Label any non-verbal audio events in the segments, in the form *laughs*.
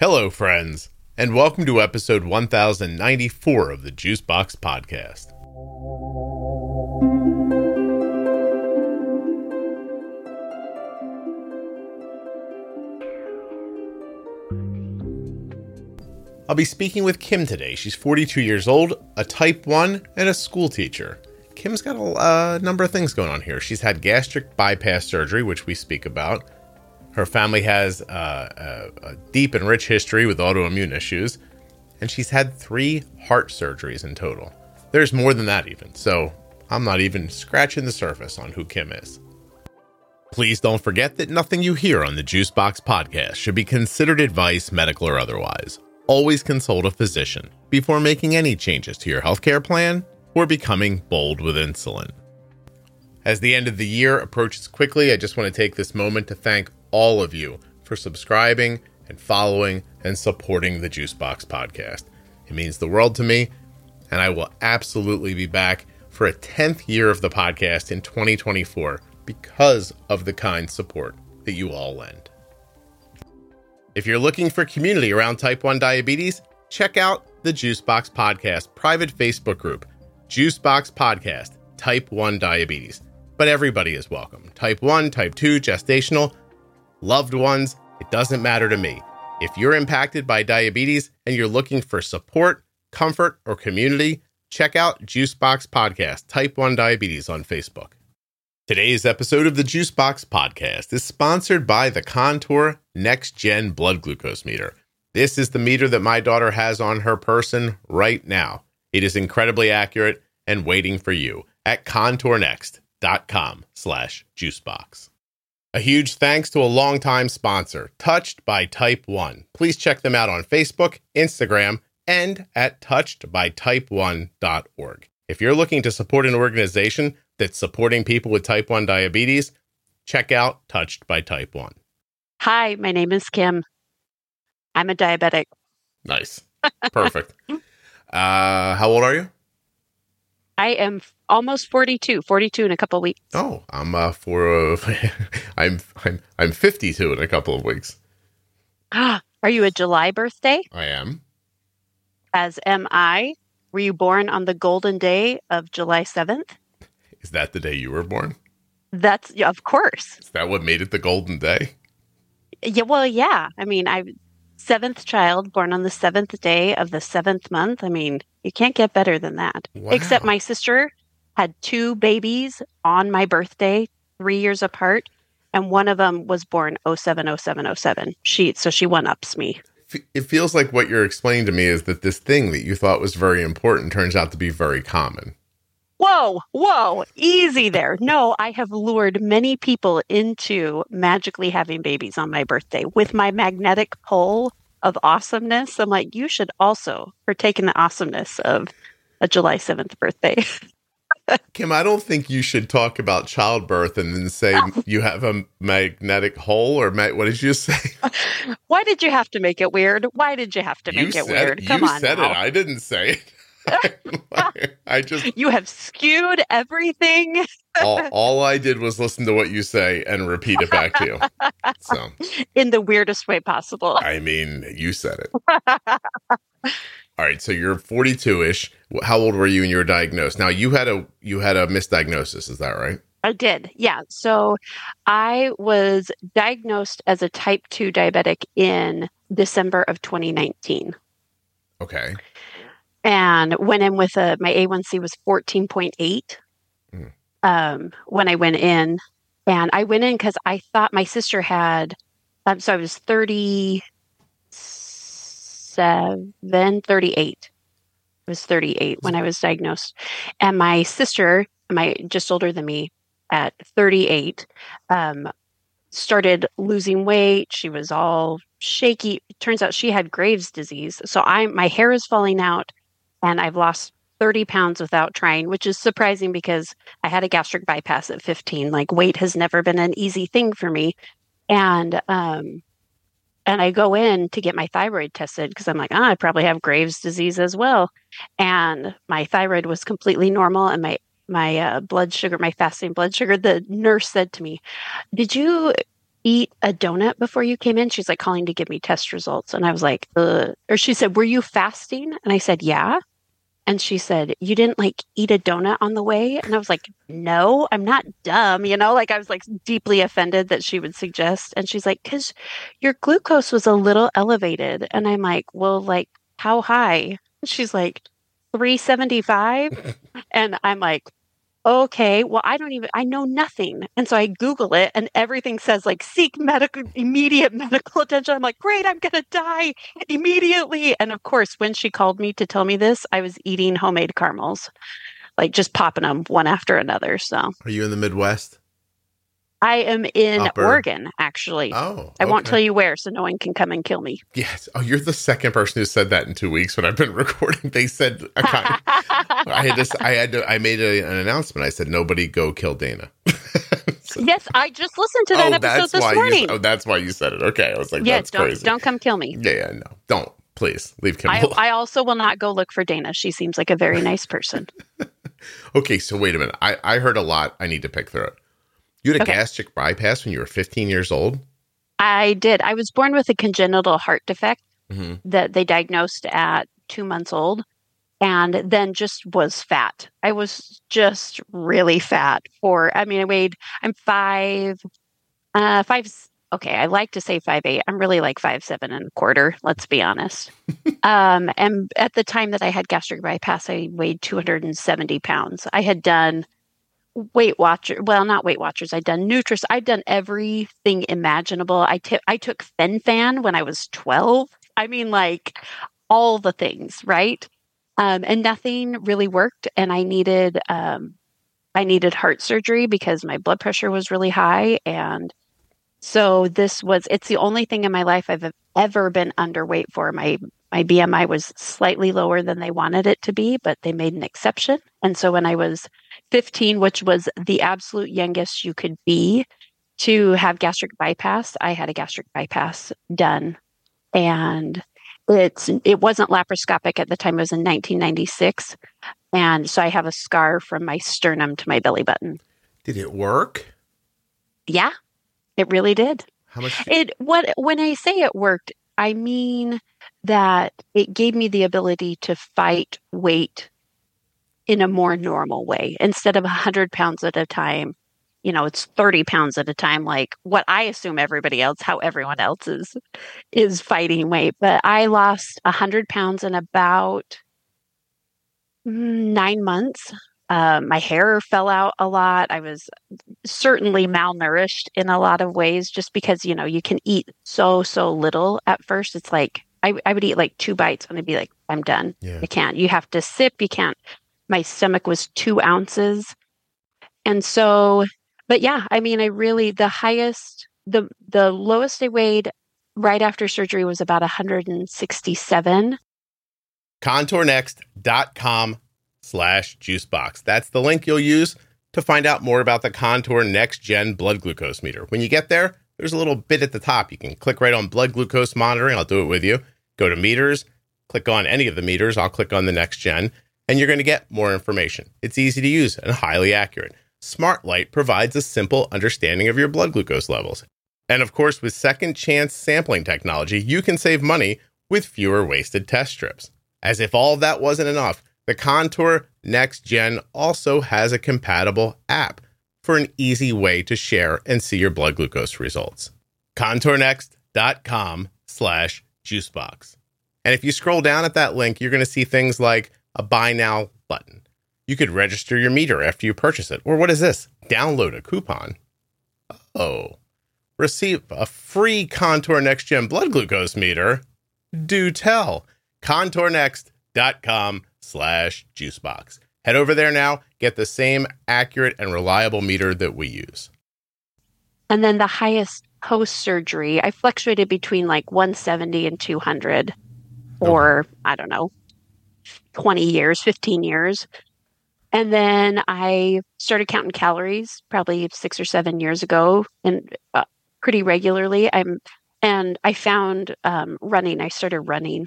Hello, friends, and welcome to episode 1094 of the Juicebox Podcast. I'll be speaking with Kim today. She's 42 years old, a type 1, and a school teacher. Kim's got a uh, number of things going on here. She's had gastric bypass surgery, which we speak about. Her family has uh, a, a deep and rich history with autoimmune issues, and she's had three heart surgeries in total. There's more than that, even. So I'm not even scratching the surface on who Kim is. Please don't forget that nothing you hear on the Juicebox podcast should be considered advice, medical or otherwise always consult a physician before making any changes to your healthcare plan or becoming bold with insulin. As the end of the year approaches quickly, I just want to take this moment to thank all of you for subscribing and following and supporting the Juicebox podcast. It means the world to me, and I will absolutely be back for a 10th year of the podcast in 2024 because of the kind support that you all lend. If you're looking for community around type 1 diabetes, check out the Juicebox Podcast private Facebook group, Juicebox Podcast Type 1 Diabetes. But everybody is welcome. Type 1, Type 2, gestational, loved ones, it doesn't matter to me. If you're impacted by diabetes and you're looking for support, comfort, or community, check out Juicebox Podcast Type 1 Diabetes on Facebook. Today's episode of the Juicebox Podcast is sponsored by the Contour Next Gen Blood Glucose Meter. This is the meter that my daughter has on her person right now. It is incredibly accurate and waiting for you at contournext.com slash juicebox. A huge thanks to a longtime sponsor, Touched by Type 1. Please check them out on Facebook, Instagram, and at touchedbytype1.org. If you're looking to support an organization that's supporting people with type 1 diabetes, check out Touched by Type 1. Hi, my name is Kim. I'm a diabetic. Nice. Perfect. *laughs* uh, how old are you? I am almost 42, 42 in a couple of weeks. Oh, I'm uh, for uh, *laughs* I'm I'm I'm 52 in a couple of weeks. Ah, *gasps* are you a July birthday? I am. As am I. Were you born on the golden day of July 7th? Is that the day you were born? That's yeah, of course. Is that what made it the golden day? Yeah, well, yeah. I mean, I seventh child born on the seventh day of the seventh month. I mean, you can't get better than that. Wow. Except my sister had two babies on my birthday, three years apart, and one of them was born 070707. She so she one ups me. It feels like what you're explaining to me is that this thing that you thought was very important turns out to be very common. Whoa, whoa, easy there. No, I have lured many people into magically having babies on my birthday with my magnetic pole of awesomeness. I'm like, you should also partake in the awesomeness of a July 7th birthday. *laughs* Kim, I don't think you should talk about childbirth and then say ah. you have a magnetic hole or ma- what did you *laughs* say? Why did you have to make it weird? Why did you have to you make it said weird? it. Come you on. You said now. it. I didn't say it. *laughs* I just You have skewed everything all, *laughs* all I did was listen to what you say and repeat it back to you. So *laughs* in the weirdest way possible. I mean, you said it. All right, so you're 42ish. How old were you when you were diagnosed? Now you had a you had a misdiagnosis, is that right? I did. Yeah. So I was diagnosed as a type 2 diabetic in December of 2019 Okay. And went in with a my A1C was 14.8 Mm. um, when I went in. And I went in because I thought my sister had, um, so I was 37, 38. I was 38 when I was diagnosed. And my sister, my just older than me at 38, um, started losing weight. She was all shaky. It turns out she had Graves' disease. So I my hair is falling out and I've lost 30 pounds without trying, which is surprising because I had a gastric bypass at 15. Like weight has never been an easy thing for me. And um and I go in to get my thyroid tested because I'm like, oh, I probably have Graves' disease as well. And my thyroid was completely normal and my my uh, blood sugar, my fasting blood sugar, the nurse said to me, "Did you eat a donut before you came in? She's like calling to give me test results. And I was like, Ugh. or she said, Were you fasting? And I said, Yeah. And she said, You didn't like eat a donut on the way? And I was like, No, I'm not dumb. You know, like I was like deeply offended that she would suggest. And she's like, Because your glucose was a little elevated. And I'm like, Well, like, how high? She's like, 375. *laughs* and I'm like, okay, well, I don't even, I know nothing. And so I Google it and everything says like seek medical, immediate medical attention. I'm like, great, I'm going to die immediately. And of course, when she called me to tell me this, I was eating homemade caramels, like just popping them one after another. So, are you in the Midwest? I am in Upper. Oregon, actually. Oh, I won't tell you where, so no one can come and kill me. Yes. Oh, you're the second person who said that in two weeks when I've been *laughs* recording. They said I, *laughs* I had this. I had to. I made a, an announcement. I said nobody go kill Dana. *laughs* so, yes, I just listened to that oh, episode this morning. You, oh, that's why you said it. Okay, I was like, yeah, that's don't, crazy. Don't come kill me. Yeah, yeah, no, don't. Please leave Kim. I, I also will not go look for Dana. She seems like a very nice person. okay, so wait a minute. I I heard a lot. I need to pick through it. You had a okay. gastric bypass when you were 15 years old? I did. I was born with a congenital heart defect mm-hmm. that they diagnosed at two months old and then just was fat. I was just really fat for, I mean, I weighed, I'm five, uh, five, okay, I like to say five eight. I'm really like five seven and a quarter. Let's be honest. *laughs* um, and at the time that I had gastric bypass, I weighed 270 pounds. I had done Weight Watcher. Well, not Weight Watchers. I'd done Nutris. I'd done everything imaginable. I, t- I took Fen-Phen when I was 12. I mean, like all the things, right? Um, and nothing really worked. And I needed, um, I needed heart surgery because my blood pressure was really high. And so this was, it's the only thing in my life I've ever been underweight for. My, my BMI was slightly lower than they wanted it to be, but they made an exception. And so when I was 15, which was the absolute youngest you could be to have gastric bypass. I had a gastric bypass done and it's it wasn't laparoscopic at the time it was in 1996 and so I have a scar from my sternum to my belly button. Did it work? Yeah. It really did. How much It what when I say it worked, I mean that it gave me the ability to fight weight in a more normal way instead of 100 pounds at a time you know it's 30 pounds at a time like what i assume everybody else how everyone else is is fighting weight but i lost 100 pounds in about nine months um, my hair fell out a lot i was certainly malnourished in a lot of ways just because you know you can eat so so little at first it's like I, I would eat like two bites and I'd be like, I'm done. Yeah. I can't. You have to sip. You can't my stomach was two ounces. And so, but yeah, I mean, I really, the highest, the, the lowest I weighed right after surgery was about 167. Contournext.com slash juicebox. That's the link you'll use to find out more about the Contour Next Gen blood glucose meter. When you get there, there's a little bit at the top. You can click right on blood glucose monitoring. I'll do it with you. Go to meters, click on any of the meters. I'll click on the next gen and you're going to get more information. It's easy to use and highly accurate. SmartLight provides a simple understanding of your blood glucose levels. And of course, with second chance sampling technology, you can save money with fewer wasted test strips. As if all that wasn't enough, the Contour Next Gen also has a compatible app for an easy way to share and see your blood glucose results. ContourNext.com slash juicebox. And if you scroll down at that link, you're going to see things like a buy now button. You could register your meter after you purchase it. Or what is this? Download a coupon. Oh, receive a free Contour Next Gen blood glucose meter. Do tell. ContourNext.com slash juicebox. Head over there now, get the same accurate and reliable meter that we use. And then the highest post surgery, I fluctuated between like 170 and 200 or I don't know, 20 years, 15 years. And then I started counting calories probably six or seven years ago and uh, pretty regularly. I'm, and I found um, running, I started running.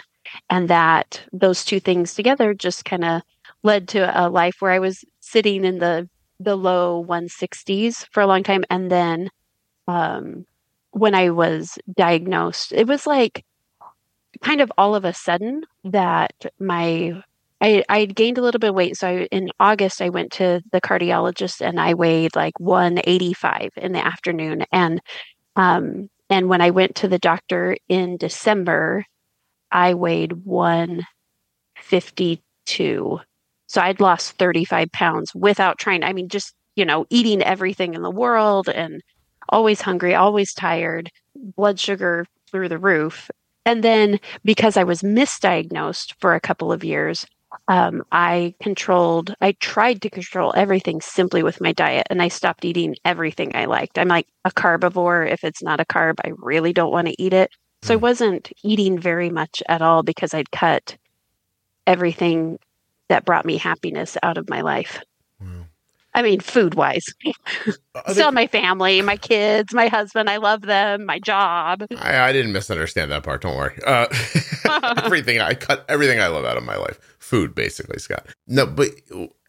And that those two things together just kind of led to a life where I was sitting in the, the low 160s for a long time. And then um, when I was diagnosed, it was like kind of all of a sudden that my I I gained a little bit of weight. So I, in August I went to the cardiologist and I weighed like 185 in the afternoon and um and when I went to the doctor in December I weighed 152. So I'd lost 35 pounds without trying. I mean, just, you know, eating everything in the world and always hungry, always tired, blood sugar through the roof. And then because I was misdiagnosed for a couple of years, um, I controlled, I tried to control everything simply with my diet and I stopped eating everything I liked. I'm like a carbivore. If it's not a carb, I really don't want to eat it. So I Mm. wasn't eating very much at all because I'd cut everything that brought me happiness out of my life. I mean, food wise. Other- *laughs* Still my family, my kids, my husband, I love them, my job. I, I didn't misunderstand that part. Don't worry. Uh, *laughs* *laughs* everything I cut everything I love out of my life. Food, basically, Scott. No, but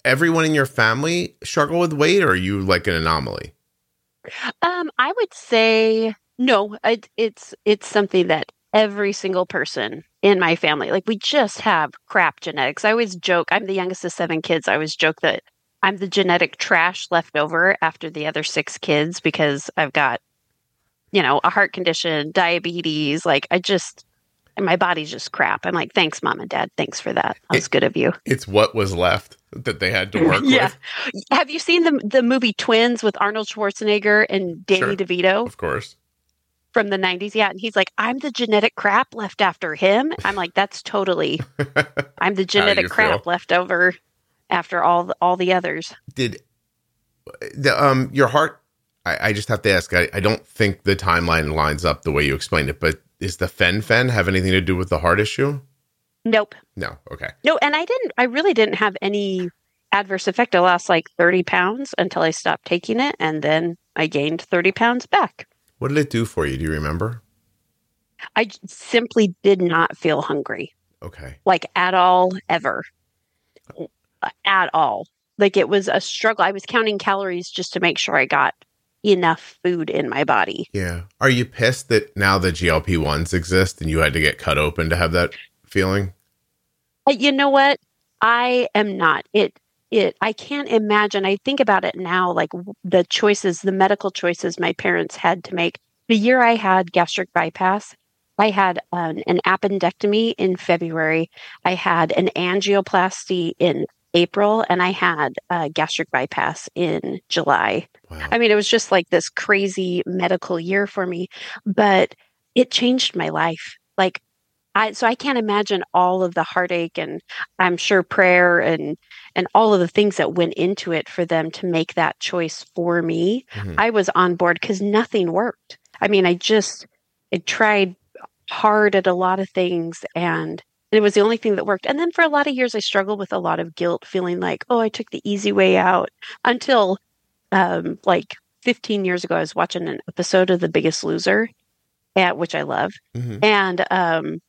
everyone in your family struggle with weight, or are you like an anomaly? Um, I would say no. It, it's it's something that every single person in my family, like we just have crap genetics. I always joke. I'm the youngest of seven kids. I always joke that I'm the genetic trash left over after the other six kids because I've got, you know, a heart condition, diabetes. Like I just, my body's just crap. I'm like, thanks, mom and dad. Thanks for that. That was good of you. It's what was left that they had to *laughs* work Yeah. with. Have you seen the the movie Twins with Arnold Schwarzenegger and Danny Sure. DeVito? Of course. from the 90s yeah and he's like i'm the genetic crap left after him i'm like that's totally *laughs* i'm the genetic crap feel. left over after all the, all the others Did the um your heart? I, I just have to ask. I, I don't think the timeline lines up the way you explained it. But is the fen phen have anything to do with the heart issue? nope No. Okay. no and i didn't i really didn't have any adverse effect i lost like 30 pounds until i stopped taking it and then i gained 30 pounds back What did it do for you? Do you remember? I simply did not feel hungry Okay. like at all ever at all. Like it was a struggle. I was counting calories just to make sure i got enough food in my body. Yeah. Are you pissed that now the GLP ones exist and you had to get cut open to have that feeling? Uh, you know what? I am not. It it i can't imagine. I think about it now like the choices the medical choices my parents had to make. The year i had gastric bypass i had an, an appendectomy in february. I had an angioplasty in april and i had a gastric bypass in july Wow. I mean, it was just like this crazy medical year for me, but it changed my life. Like, I so I can't imagine all of the heartache and I'm sure prayer and and all of the things that went into it for them to make that choice for me. Mhm. I was on board because nothing worked. I mean, I just I tried hard at a lot of things and it was the only thing that worked. And then for a lot of years, I struggled with a lot of guilt, feeling like, oh, I took the easy way out until um, like 15 years ago, I was watching an episode of The Biggest Loser, at, which I love. Mhm. And um,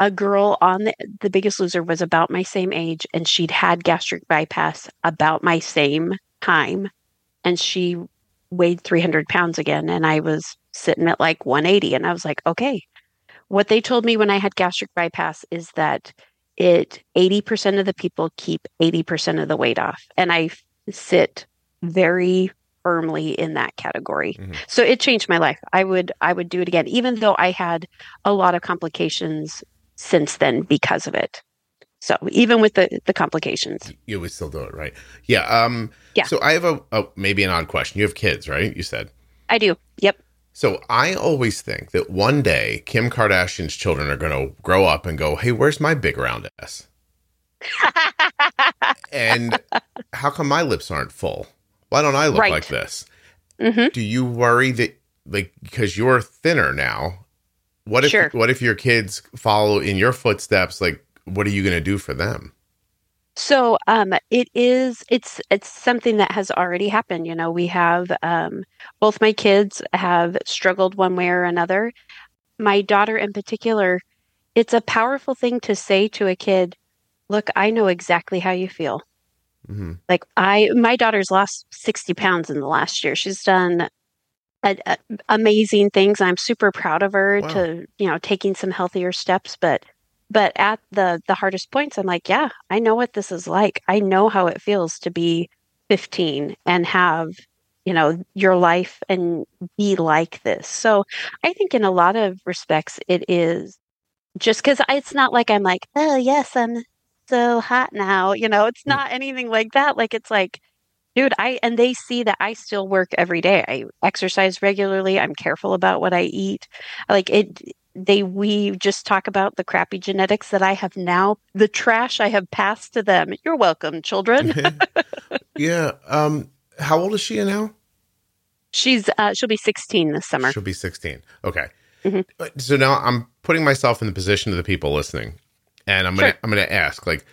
a girl on the, the Biggest Loser was about my same age, and she'd had gastric bypass about my same time. And she weighed 300 pounds again. And I was sitting at like 180. And I was like, okay. What they told me when I had gastric bypass is that it 80% of the people keep 80% of the weight off. And I sit very firmly in that category. Mhm. So it changed my life. I would I would do it again even though I had a lot of complications since then because of it. So even with the the complications. You would still do it, right? Yeah. Um. Yeah. So I have a, a maybe an odd question. You have kids, right? You said. I do. Yep. So I always think that one day Kim Kardashian's children are going to grow up and go, "Hey, where's my big round ass?" And how come my lips aren't full? Why don't I look Right. like this? hmm Do you worry that, like, because you're thinner now? What if Sure. what if your kids follow in your footsteps? Like, what are you going to do for them? So um, it is it's it's something that has already happened. You know, we have um, both my kids have struggled one way or another. My daughter in particular, it's a powerful thing to say to a kid, "Look, I know exactly how you feel." hmm Like I, my daughter's lost sixty pounds in the last year. She's done a, a, amazing things. I'm super proud of her Wow. to, you know, taking some healthier steps. But, but at the the hardest points, I'm like, yeah, I know what this is like. I know how it feels to be 15 and have, you know, your life and be like this. So I think in a lot of respects, it is just because it's not like I'm like, oh yes, I'm so hot now. You know, it's Mm. not anything like that. Like it's like Dude, I and they see that I still work every day. I exercise regularly. I'm careful about what I eat. Like it they we just talk about the crappy genetics that I have now, the trash I have passed to them. You're welcome, children. *laughs* yeah. Um, how old is she now? She's uh she'll be 16 this summer. She'll be 16. Okay. Mhm. So now I'm putting myself in the position of the people listening, and I'm gonna Sure. I'm gonna ask like,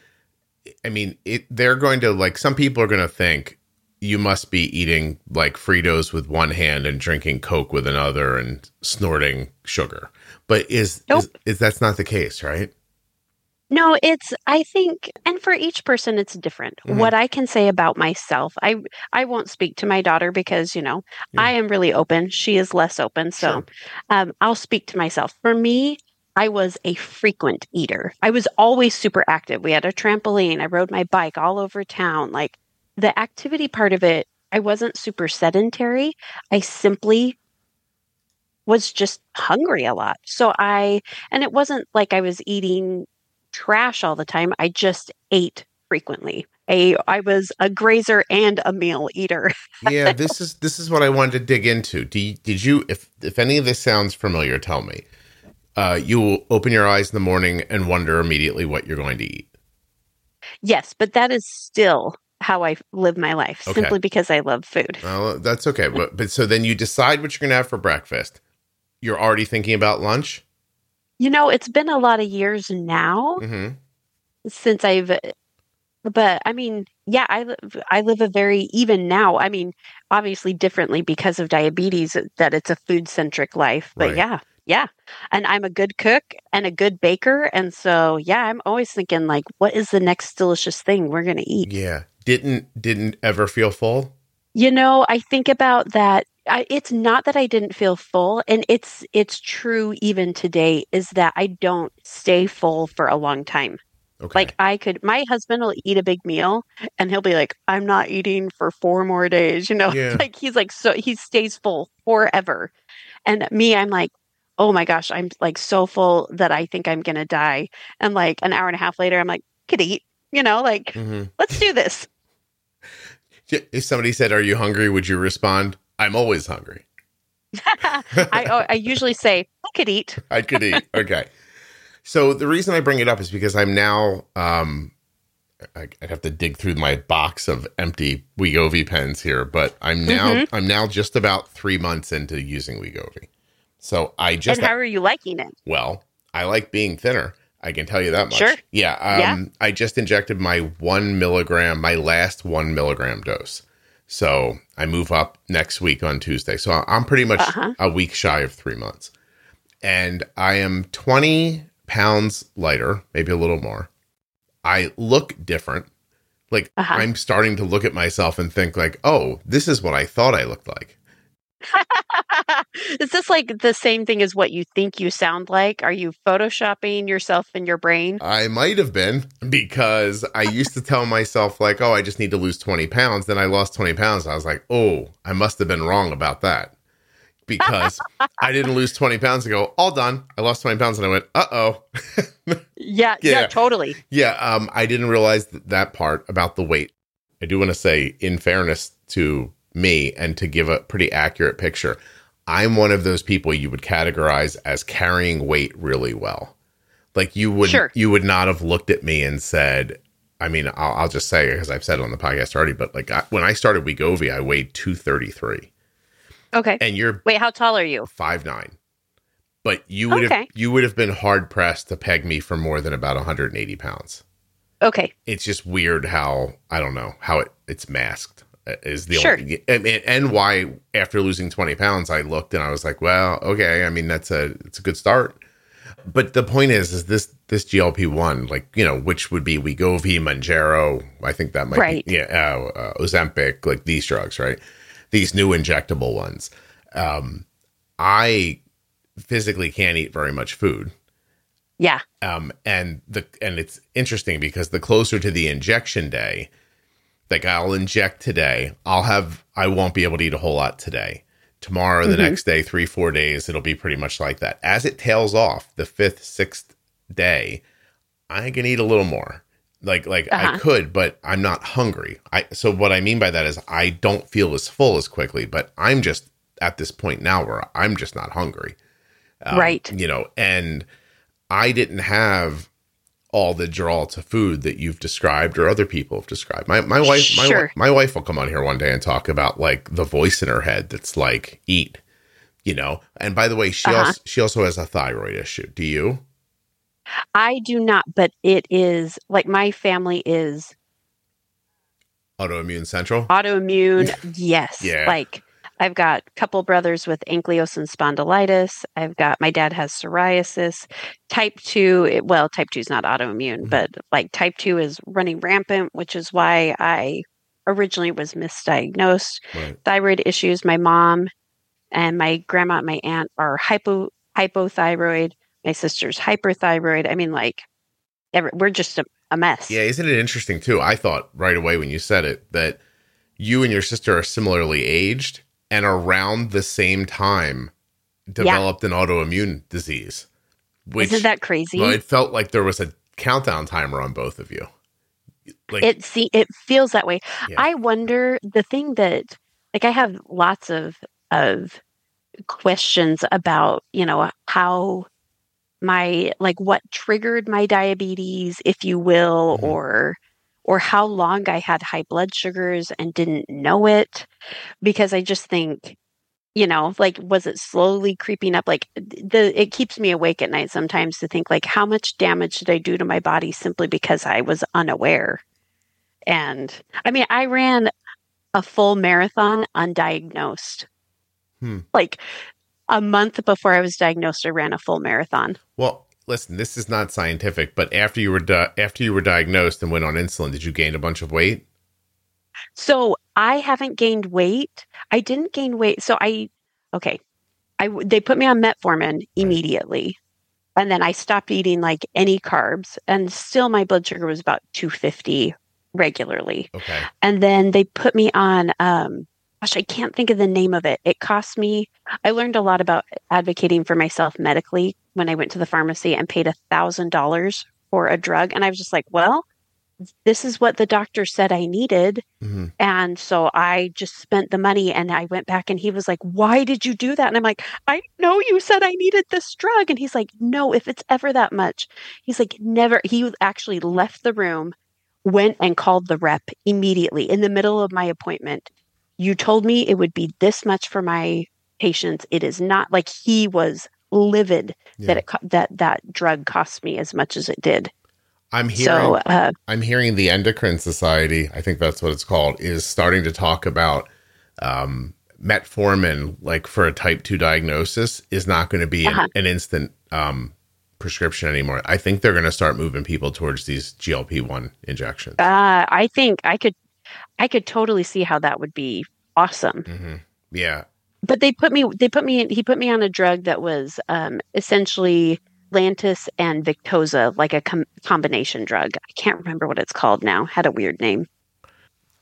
I mean, it, they're going to like some people are going to think you must be eating like Fritos with one hand and drinking Coke with another and snorting sugar, but is Nope. is, is that's not the case, right? No, it's I think and for each person it's different. Mhm. What I can say about myself, I I won't speak to my daughter because, you know, Yeah. I am really open. She is less open. So Sure. um, I'll speak to myself. For me, I was a frequent eater. I was always super active. We had a trampoline. I rode my bike all over town. Like the activity part of it, I wasn't super sedentary. I simply was just hungry a lot. So I, and it wasn't like I was eating trash all the time. I just ate frequently. A, I was a grazer and a meal eater. *laughs* yeah, this is this is what I wanted to dig into. You, did you if if any of this sounds familiar, tell me. Uh, you will open your eyes in the morning and wonder immediately what you're going to eat. Yes, but that is still how I live my life, Okay. simply because I love food. Well, that's okay. But but so then you decide what you're going to have for breakfast. You're already thinking about lunch. You know, it's been a lot of years now hmm since I've, but I mean, yeah, I live, I live a very, even now, I mean, obviously differently because of diabetes, that it's a food centric life. But Right. yeah, yeah. And I'm a good cook and a good baker. And so, yeah, I'm always thinking, like, what is the next delicious thing we're going to eat? Yeah. Didn't didn't ever feel full. You know, I think about that. I, it's not that I didn't feel full, and it's it's true even today. Is that I don't stay full for a long time. Okay. Like I could, my husband will eat a big meal, and he'll be like, "I'm not eating for four more days." You know, Yeah. *laughs* like he's like so he stays full forever, and me, I'm like. Oh my gosh, I'm like so full that I think I'm gonna die. And like an hour and a half later, I'm like, could eat, you know, like hmm let's do this. If somebody said, "Are you hungry?" Would you respond, "I'm always hungry. *laughs* I oh, I usually say I could eat. *laughs* I could eat." okay. So the reason I bring it up is because I'm now um I, I'd have to dig through my box of empty Wegovy pens here, but I'm now Mhm. I'm now just about three months into using Wegovy. So I just and how are you liking it? well, I like being thinner. I can tell you that much. Sure. Yeah. Um, Yeah. I just injected my one milligram, my last one milligram dose. So I move up next week on Tuesday. So I'm pretty much Uh-huh. a week shy of three months. And I am 20 pounds lighter, maybe a little more. I look different. Like Uh-huh. I'm starting to look at myself and think like, oh, this is what I thought I looked like. *laughs* Is this like the same thing as what you think you sound like? Are you photoshopping yourself in your brain? I might have been because I used to tell myself, like, oh, I just need to lose 20 pounds. Then I lost 20 pounds. I was like, oh, I must have been wrong about that because *laughs* I didn't lose 20 pounds ago. All done. I lost 20 pounds and I went, uh oh. Yeah, *laughs* Yeah. yeah, totally. yeah. Um, I didn't realize th- that part about the weight. I do want to say, in fairness to me and to give a pretty accurate picture, I'm one of those people you would categorize as carrying weight really well. Like you would, Sure. you would not have looked at me and said, I mean, I'll, I'll just say because I've said it on the podcast already, but like I, when I started Wegovy, I weighed 233 Okay. and you're Wait, how tall are you? five nine. But you would have you would have been hard pressed to peg me for more than about 180 pounds. Okay. It's just weird how I don't know how it it's masked is the Sure. only and, why after losing 20 pounds I looked and I was like, well, okay, I mean that's a it's a good start. But the point is, is this this GLP one like you know which would be Wegovy, Mounjaro, I think that might Right. be yeah, uh, uh, Ozempic, like these drugs, right? These new injectable ones. um, I physically can't eat very much food. Yeah. Um, and the and it's interesting because the closer to the injection day, like I'll inject today, I'll have I won't be able to eat a whole lot today. Tomorrow, the Mhm. next day, three four days, it'll be pretty much like that. As it tails off, the fifth sixth day, I can eat a little more. Like like I Uh-huh. could, but I'm not hungry. I so what I mean by that is I don't feel as full as quickly, but I'm just at this point now where I'm just not hungry. Um, Right. You know, and I didn't have all the draw to food that you've described or other people have described. My my wife my, my wife will come on here one day and talk about like the voice in her head that's like eat, you know. And by the way, she Uh-huh. also she also has a thyroid issue. Do you? I do not, but it is like my family is Autoimmune central? autoimmune. *laughs* yes. Yeah. Like I've got a couple brothers with ankylosing spondylitis. I've got my dad has psoriasis. Type 2, it, well, type 2 is not autoimmune, Mhm. but like type 2 is running rampant, which is why I originally was misdiagnosed. Right. Thyroid issues, my mom and my grandma and my aunt are hypo hypothyroid. My sister's hyperthyroid. I mean, like, every, we're just a, a mess. Yeah, isn't it interesting too? I thought right away when you said it that you and your sister are similarly aged and around the same time developed an autoimmune disease. Which Isn't that crazy? well, it felt like there was a countdown timer on both of you. Like it see it feels that way. Yeah. I wonder the thing that like I have lots of of questions about, you know, how my like what triggered my diabetes, if you will, Mhm. or or how long I had high blood sugars and didn't know it because I just think you know like was it slowly creeping up? Like the it keeps me awake at night sometimes to think like how much damage did I do to my body simply because I was unaware? And I mean I ran a full marathon undiagnosed. Hmm. like a month before I was diagnosed I ran a full marathon. Well, listen, this is not scientific, but after you were di- after you were diagnosed and went on insulin, did you gain a bunch of weight? So I haven't gained weight. I didn't gain weight. So I, okay, I they put me on metformin immediately, and then I stopped eating like any carbs, and still my blood sugar was about two fifty regularly. Okay. And then they put me on, um, gosh, I can't think of the name of it. It cost me. I learned a lot about advocating for myself medically when I went to the pharmacy and paid a thousand dollars for a drug, and I was just like, well. This is what the doctor said I needed. hmm And so I just spent the money and I went back and he was like, Why did you do that? And I'm like, I know you said I needed this drug. And he's like, No, if it's ever that much, he's like, Never. He actually left the room, went and called the rep immediately in the middle of my appointment. You told me it would be this much for my patients. It is not like he was livid Yeah. that it co- that that drug cost me as much as it did. I'm hearing So uh, I'm hearing the Endocrine Society, I think that's what it's called, is starting to talk about um, metformin, like for a type 2 diagnosis, is not going to be an- Uh-huh. an, instant um, prescription anymore. I think they're going to start moving people towards these GLP 1 injections. uh, I think I could I could totally see how that would be awesome. hmm Yeah. but they put me they put me he put me on a drug that was um, essentially Lantus and Victoza, like a com- combination drug. I can't remember what it's called now. Had a weird name.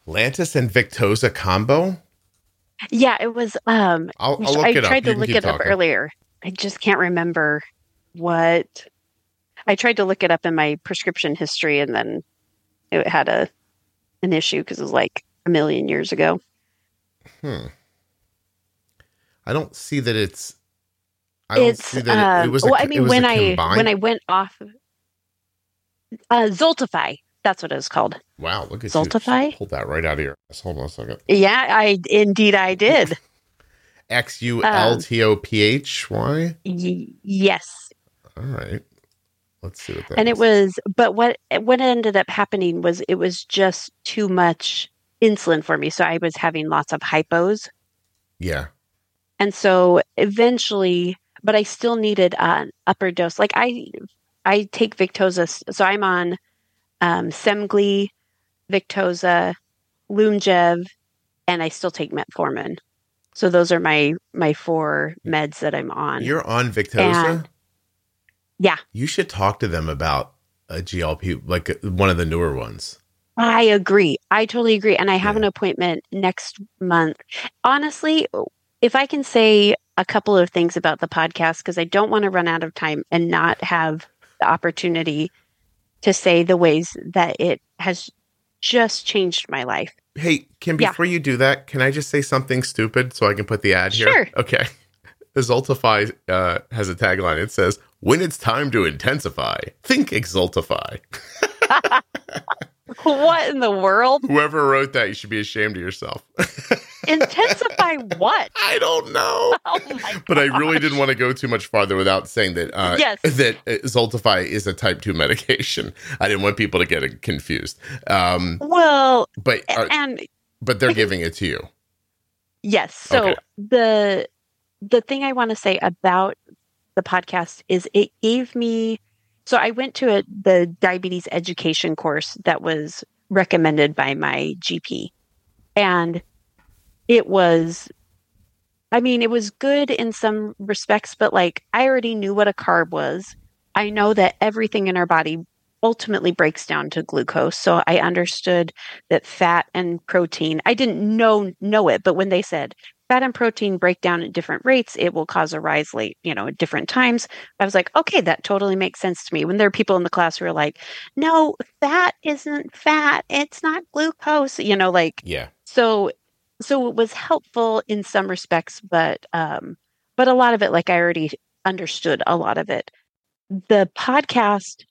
Lantus and Victoza combo? Yeah, it was. Um, I'll, I'll look I tried to look it up earlier. I just can't remember what. I tried to look it up in my prescription history, and then it had a an issue because it was like a million years ago. Hmm. I don't see that it's. I don't it's see that it, it um, was. A, well, I mean, when I combined- when I went off, uh, Xultophy. That's what it was called. wow, look at Xultophy? Pulled that right out of your. ass. Hold on a second. Yeah, I indeed I did. *laughs* X U L T O P H. Y- yes, All right. Let's see what that and it was. But what what ended up happening was it was just too much insulin for me, so I was having lots of hypos, Yeah. and so eventually, but I still needed an upper dose. Like I, I take Victoza, so I'm on um, Semglee, Victoza, Lyumjev, and I still take metformin. So those are my my four meds that I'm on. You're on Victoza? And- yeah. You should talk to them about a GLP, like one of the newer ones. I agree. I totally agree. And I have Yeah. an appointment next month. Honestly, if I can say a couple of things about the podcast, because I don't want to run out of time and not have the opportunity to say the ways that it has just changed my life. Hey, Kim, Yeah. before you do that, can I just say something stupid so I can put the ad here? Sure. Okay. *laughs* Exultify uh, has a tagline. It says, When it's time to intensify, think Exultify. *laughs* what in the world? Whoever wrote that, you should be ashamed of yourself. *laughs* Intensify what? I don't know. *laughs* Oh But I really didn't want to go too much farther without saying that uh, Yes. that Xultophy is a type 2 medication. I didn't want people to get confused. Um, Well, but are, and but they're giving it to you. Yes. So Okay. the the thing I want to say about the podcast is it gave me so I went to a the diabetes education course that was recommended by my GP. And it was I mean, it was good in some respects, but like I already knew what a carb was. I know that everything in our body ultimately breaks down to glucose. So I understood that fat and protein, I didn't know know it, but when they said fat and protein break down at different rates, it will cause a rise late, you know, at different times. I was like, okay, that totally makes sense to me. When there are people in the class who are like, no, fat isn't fat, it's not glucose, you know, like Yeah. so so it was helpful in some respects but um but a lot of it like i already understood a lot of it the podcast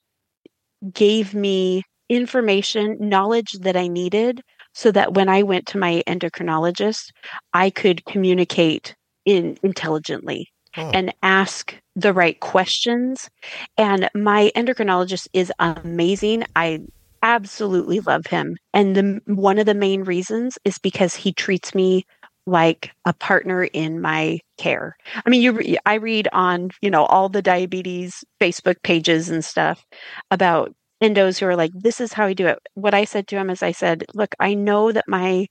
gave me information knowledge that i needed so that when i went to my endocrinologist i could communicate in intelligently Oh. and ask the right questions. And my endocrinologist is amazing. I absolutely love him. And the one of the main reasons is because he treats me like a partner in my care. I mean you re- i read on you know all the diabetes facebook pages and stuff about endos who are like this is how i do it. What i said to him is i said look i know that my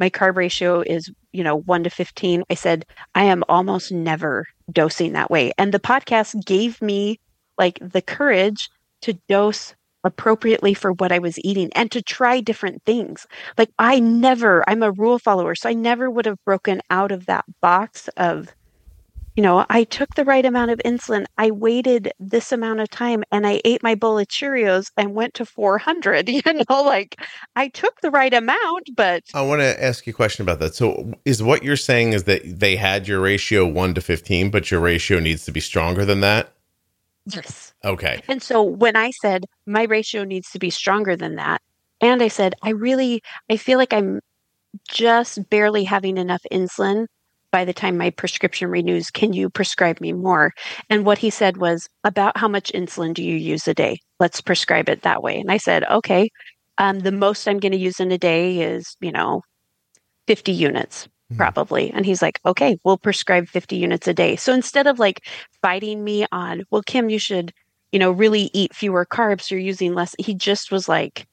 my carb ratio is you know 1 to 15 i said i am almost never dosing that way. And the podcast gave me like the courage to dose appropriately for what I was eating and to try different things. Like I never, I'm a rule follower, so I never would have broken out of that box of, you know, I took the right amount of insulin. I waited this amount of time and I ate my bowl of Cheerios and went to 400. *laughs* You know, like I took the right amount, but I want to ask you a question about that. So, is what you're saying is that they had your ratio 1 to 15, but your ratio needs to be stronger than that? yes. Okay. And so when I said my ratio needs to be stronger than that, and I said, I really, I feel like I'm just barely having enough insulin by the time my prescription renews. Can you prescribe me more? And what he said was, About how much insulin do you use a day? Let's prescribe it that way. And I said, Okay, um, the most I'm going to use in a day is, you know, 50 units Mhm. probably. And he's like, okay, we'll prescribe 50 units a day. So instead of like fighting me on, well, Kim, you should, you know, really eat fewer carbs, you're using less, he just was like,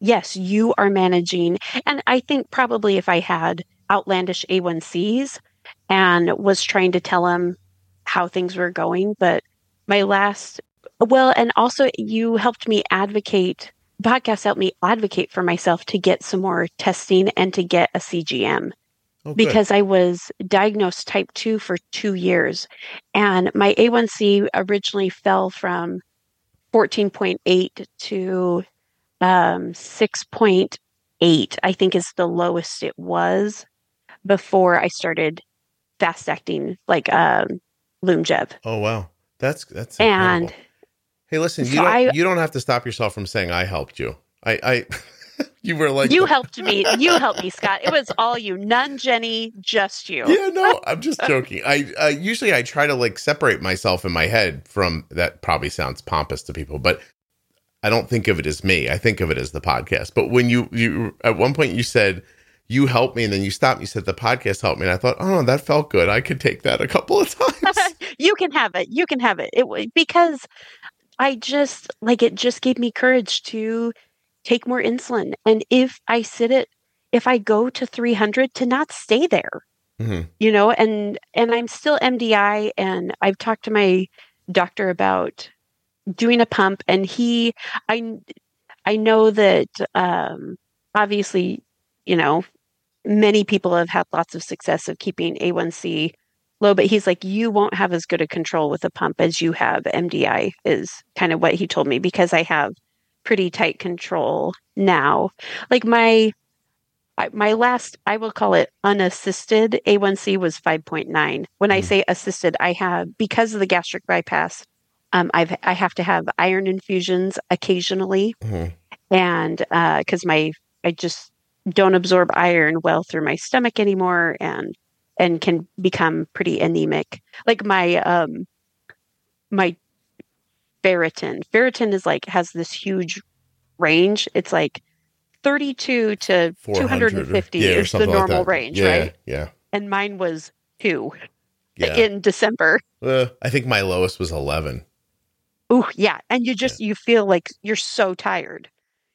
yes, you are managing. And I think probably if I had outlandish A1Cs and was trying to tell him how things were going, but my last, well, and also you helped me advocate. Podcast helped me advocate for myself to get some more testing and to get a CGM Oh, because I was diagnosed type 2 for two years. And my A1C originally fell from 14.8 to um, 6.8, I think is the lowest it was before I started fast acting, like um, Lyumjev. Oh wow, that's that's And incredible. hey, listen, you don't I- you don't have to stop yourself from saying I helped you. I I *laughs* you were like you helped me. *laughs* You helped me, Scott. It was all you. None Jenny, just you. Yeah, no, *laughs* I'm just joking. I uh, usually I try to like separate myself in my head from that. Probably sounds pompous to people, but I don't think of it as me. I think of it as the podcast. But when you you at one point you said you helped me, and then you stopped. and You said the podcast helped me, and I thought, oh, that felt good. I could take that a couple of times. *laughs* you can have it. You can have it. It because I just like it just gave me courage to take more insulin. And if I sit it, if I go to 300, to not stay there. Mhm. You know, and and I'm still MDI and I've talked to my doctor about doing a pump and he I I know that um obviously, you know, many people have had lots of success of keeping A1C low, but he's like, you won't have as good a control with a pump as you have. MDI is kind of what he told me because I have pretty tight control now. Like my my last, I will call it unassisted A1C was 5.9. When I Mm. say assisted, I have because of the gastric bypass. Um, I've I have to have iron infusions occasionally, Mhm. and because my I just don't absorb iron well through my stomach anymore, and and can become pretty anemic. Like my um my ferritin, ferritin is like has this huge range. It's like 32 to 250 yeah, is the something like normal range, yeah, right? Yeah. And mine was two Yeah. *laughs* in December. Uh, I think my lowest was 11. Ooh, yeah. And you just you feel like you're so tired.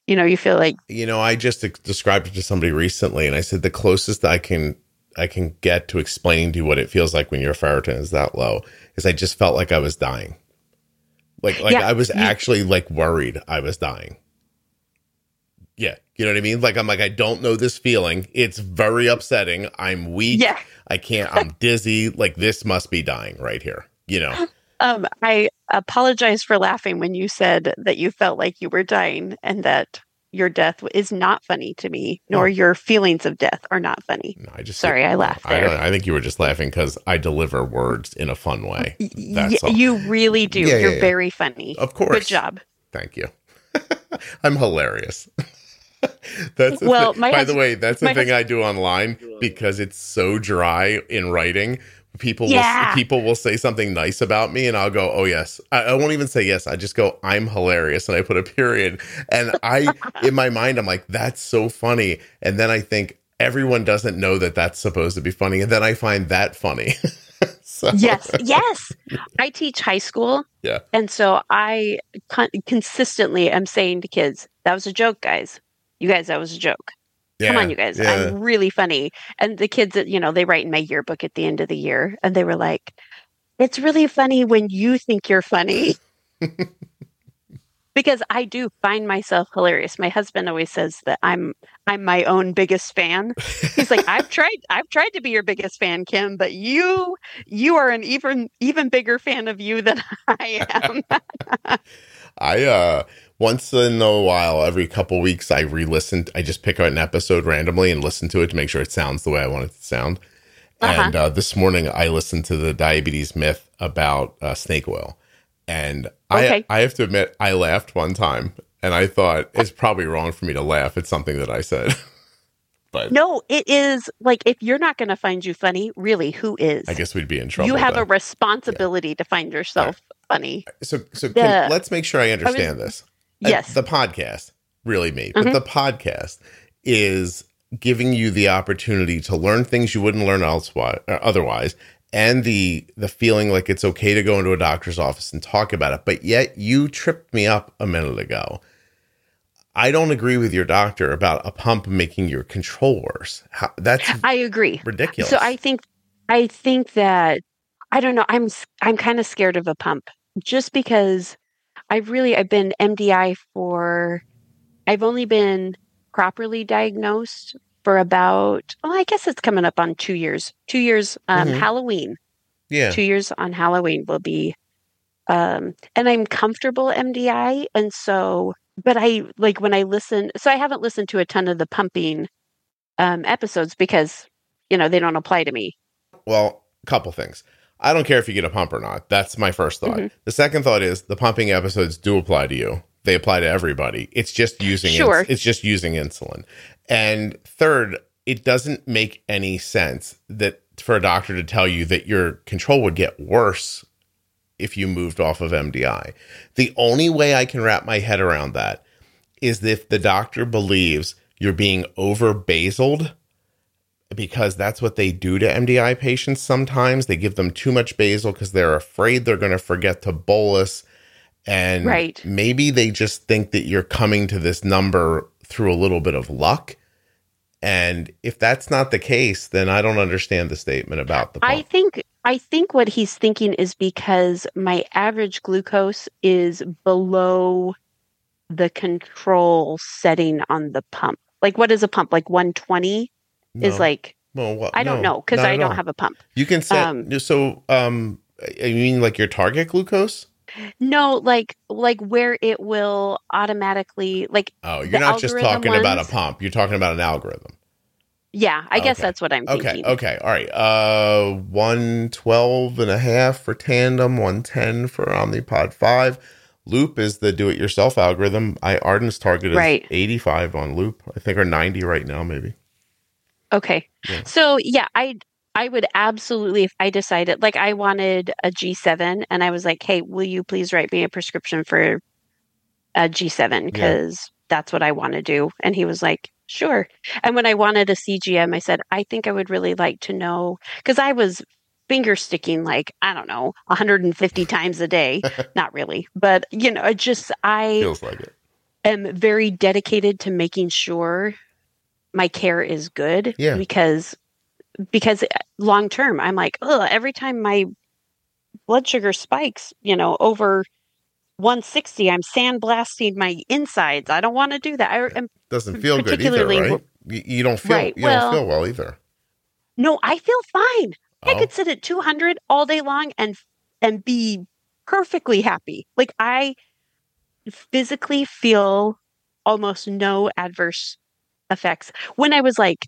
You know, you feel like You know, I just described it to somebody recently, and I said the closest I can I can get to explaining to you what it feels like when your ferritin is that low is I just felt like I was dying. Like like Yeah, I was actually like worried I was dying. Yeah, you know what I mean? Like I'm like I don't know this feeling. It's very upsetting. I'm weak. yeah. I can't. I'm dizzy. Like this must be dying right here. You know. *laughs* Um, I apologize for laughing when you said that you felt like you were dying and that your death is not funny to me, nor your feelings of death are not funny. No, I just Sorry, I laughed I, I think you were just laughing because I deliver words in a fun way. That's all. you really do. Yeah, yeah, You're yeah. very funny. Of course. Good job. Thank you. *laughs* I'm hilarious. *laughs* that's Well, by hus- the way, that's the thing I do online because it's so dry in writing. People Yeah. will people will say something nice about me, and I'll go, "Oh yes." I, I won't even say yes. I just go, "I'm hilarious," and I put a period. And I, *laughs* in my mind, I'm like, "That's so funny," and then I think everyone doesn't know that that's supposed to be funny, and then I find that funny. *laughs* so, Yes, *laughs* yes. I teach high school. Yeah. And so I con- consistently am saying to kids, that was a joke, guys. You guys, that was a joke. Come on, you guys. yeah. I'm really funny. And the kids you know, they write in my yearbook at the end of the year and they were like, it's really funny when you think you're funny. *laughs* because I do find myself hilarious. My husband always says that I'm I'm my own biggest fan. He's like, I've tried I've tried to be your biggest fan, Kim, but you you are an even even bigger fan of you than *laughs* I am. *laughs* I uh once in a while, every couple weeks, I re-listen. I just pick out an episode randomly and listen to it to make sure it sounds the way I want it to sound. Uh-huh. And uh, this morning, I listened to the diabetes myth about uh, snake oil, and Okay. I I have to admit, I laughed one time, and I thought it's probably wrong for me to laugh. at something that I said, *laughs* but no, it is like if you're not gonna find you funny, really, who is? I guess we'd be in trouble. you have a responsibility to find yourself funny. so so the- let's make sure I understand this. Uh, Yes. the podcast, really me, Mhm. but the podcast is giving you the opportunity to learn things you wouldn't learn elsewise, or otherwise, and the the feeling like it's okay to go into a doctor's office and talk about it. But yet, you tripped me up a minute ago. I don't agree with your doctor about a pump making your control worse. How, that's I agree. ridiculous. So I think I think that I don't know. I'm I'm kind of scared of a pump just because I've really I've been MDI for I've only been properly diagnosed for about well I guess it's coming up on 2 years. 2 years um Mhm. Halloween. yeah, 2 years on Halloween will be um and I'm comfortable MDI and so but I like when I listen so I haven't listened to a ton of the pumping um episodes because you know they don't apply to me. Well, a couple things. I don't care if you get a pump or not. That's my first thought. Mhm. The second thought is the pumping episodes do apply to you. They apply to everybody. It's just using ins- Sure. it's just using insulin. And third, it doesn't make any sense that for a doctor to tell you that your control would get worse if you moved off of MDI. The only way I can wrap my head around that is if the doctor believes you're being over basaled because that's what they do to MDI patients sometimes. They give them too much basal because they're afraid they're going to forget to bolus. And Right. maybe they just think that you're coming to this number through a little bit of luck. And if that's not the case, then I don't understand the statement about the pump. I think I think what he's thinking is because my average glucose is below the control setting on the pump. Like what is a pump? Like 120 is like well, what? I don't No, know because I don't all. have a pump. You can set um, so um you mean like your target glucose? No, like like where it will automatically like Oh, you're not just talking about a pump. You're talking about an algorithm. yeah, I guess Okay. that's what I'm Okay, thinking. okay. All right. Uh 112 and a half for tandem, 110 for Omnipod 5. Loop is the do it yourself algorithm. I Arden's target is Right. 85 on Loop. I think or 90 right now maybe. Okay. Yeah. So yeah, I I would absolutely if I decided like I wanted a G7 and I was like, "Hey, will you please write me a prescription for a G7 because that's what I want to do." And he was like, "Sure." And when I wanted a CGM, I said, "I think I would really like to know cuz I was finger sticking like, I don't know, 150 *laughs* times a day. Not really, but you know, it just I Feels like it. am very dedicated to making sure my care is good Yeah. because because uh, long term i'm like Ugh, every time my blood sugar spikes you know over 160 i'm sandblasting my insides i don't want to do that i am Doesn't feel good either, right? You, you don't feel Right, you well- don't feel well either. no i feel fine i Oh. could sit at 200 all day long and and be perfectly happy like i physically feel almost no adverse effects. When i was like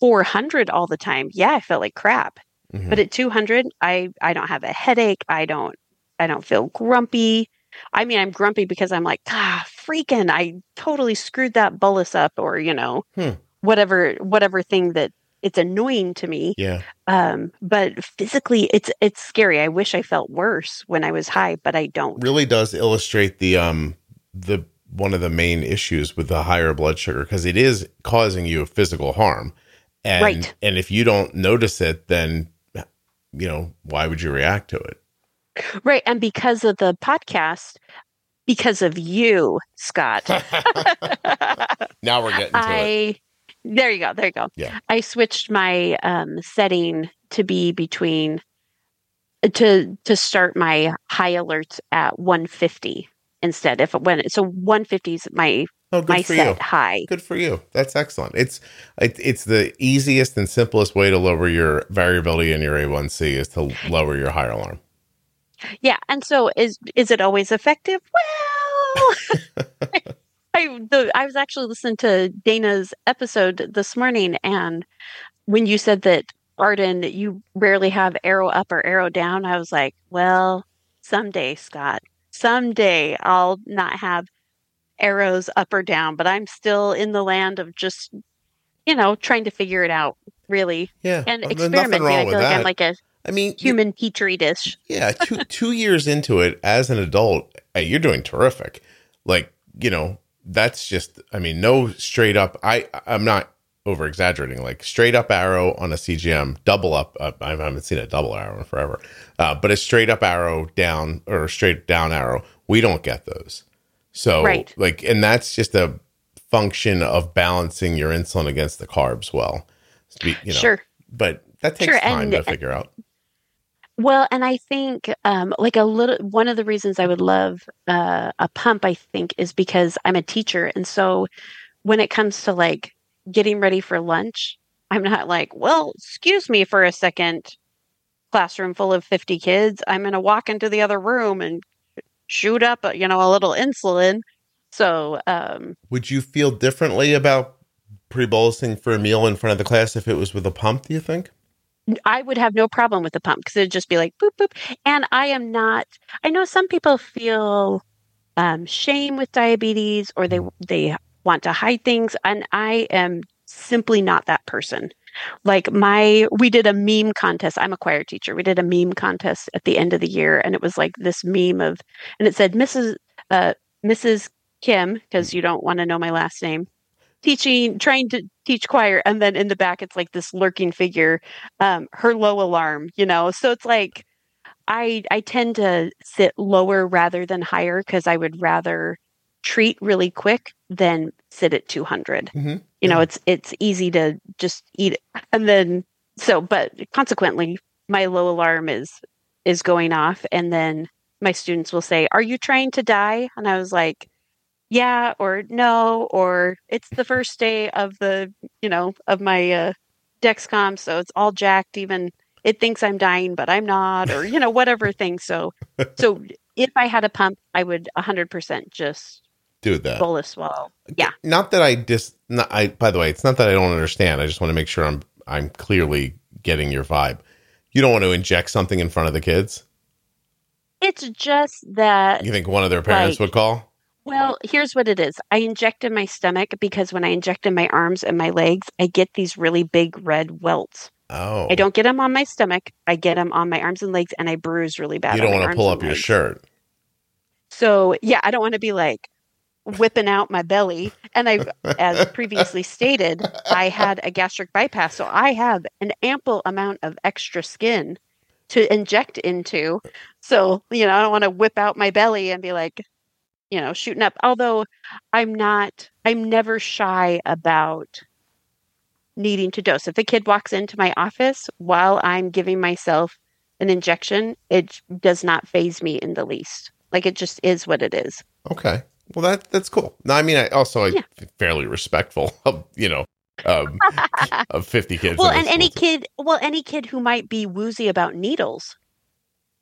400 all the time yeah i felt like crap. Mhm. but at 200 i i don't have a headache. I don't i don't feel grumpy. I mean i'm grumpy because i'm like ah freaking i totally screwed that bolus up or you know Hmm. whatever whatever thing that it's annoying to me. Yeah. um but physically it's it's scary. I wish i felt worse when i was high but i don't. Really does illustrate the um the one of the main issues with the higher blood sugar because it is causing you physical harm and Right. and if you don't notice it then you know why would you react to it right and because of the podcast because of you scott *laughs* *laughs* now we're getting to it there you go, there you go. Yeah. I switched my um setting to be between to to start my high alerts at 150 instead. If it went so 150 is my oh my set you high. good for you that's excellent it's it, it's the easiest and simplest way to lower your variability in your a1c is to lower your higher alarm Yeah, and so is is it always effective? Well, *laughs* I the I was actually listening to Dana's episode this morning, and when you said that Arden, you rarely have arrow up or arrow down, I was like, well, someday, Scott, someday I'll not have arrows up or down, but I'm still in the land of just, you know, trying to figure it out, really, yeah and well, experimenting. I feel like that I'm like a i mean human petri dish. Yeah, two *laughs* two years into it as an adult, hey, you're doing terrific. Like you know, that's just. I mean, no straight up. I I'm not over exaggerating. Like straight up arrow on a CGM, double up. Uh, I haven't seen a double arrow in forever. Uh, but a straight up arrow down or straight down arrow, we don't get those. So Right. like, and that's just a function of balancing your insulin against the carbs well. You know, Sure. but that takes Sure, time and- to figure out. Well, and I think um, like a little one of the reasons I would love uh, a pump, I think, is because I'm a teacher, and so when it comes to like getting ready for lunch, I'm not like, well, excuse me for a second, classroom full of 50 kids. I'm going to walk into the other room and shoot up, uh, you know, a little insulin. So, um, Would you feel differently about pre-bolusing for a meal in front of the class if it was with a pump? Do you think? I would have no problem with the pump because it'd just be like boop boop. And I am not. I know some people feel um, shame with diabetes, or they they want to hide things, and I am simply not that person. Like my, we did a meme contest. I'm a choir teacher. We did a meme contest at the end of the year, and it was like this meme of, and it said Mrs. Uh, Mrs. Kim, because you don't want to know my last name, teaching, trying to teach choir, and then in the back it's like this lurking figure um her low alarm you know so it's like i i tend to sit lower rather than higher because i would rather treat really quick, then sit at 200. hmm You know, it's it's easy to just eat it. And then so but consequently my low alarm is is going off and then my students will say, "Are you trying to die?" And I was like, "Yeah," or "No," or "It's the first day of the, you know, of my uh Dexcom, so it's all jacked even it thinks I'm dying, but I'm not, or you know, whatever thing. So *laughs* so if I had a pump, I would 100% just Do that. bolus swallow. Yeah. Not that I dis. Not, I. By the way, it's not that I don't understand. I just want to make sure I'm I'm clearly getting your vibe. You don't want to inject something in front of the kids. It's just that You think one of their parents Like- would call? Well, here's what it is. I inject in my stomach because when I inject in my arms and my legs, I get these really big red welts. Oh, I don't get them on my stomach. I get them on my arms and legs, and I bruise really bad. You don't want to pull up your legs. shirt. So yeah, I don't want to be like whipping out my belly. And I, *laughs* as previously stated, I had a gastric bypass, so I have an ample amount of extra skin to inject into. So you know, I don't want to whip out my belly and be like, you know, shooting up. Although I'm not, I'm never shy about needing to dose. If a kid walks into my office while I'm giving myself an injection, it does not faze me in the least. Like it just is what it is. Okay. Well, that that's cool. No, I mean, I also I'm Yeah. fairly respectful *laughs* of you know um, *laughs* of fifty kids. well, and any school. kid, well, any kid who might be woozy about needles.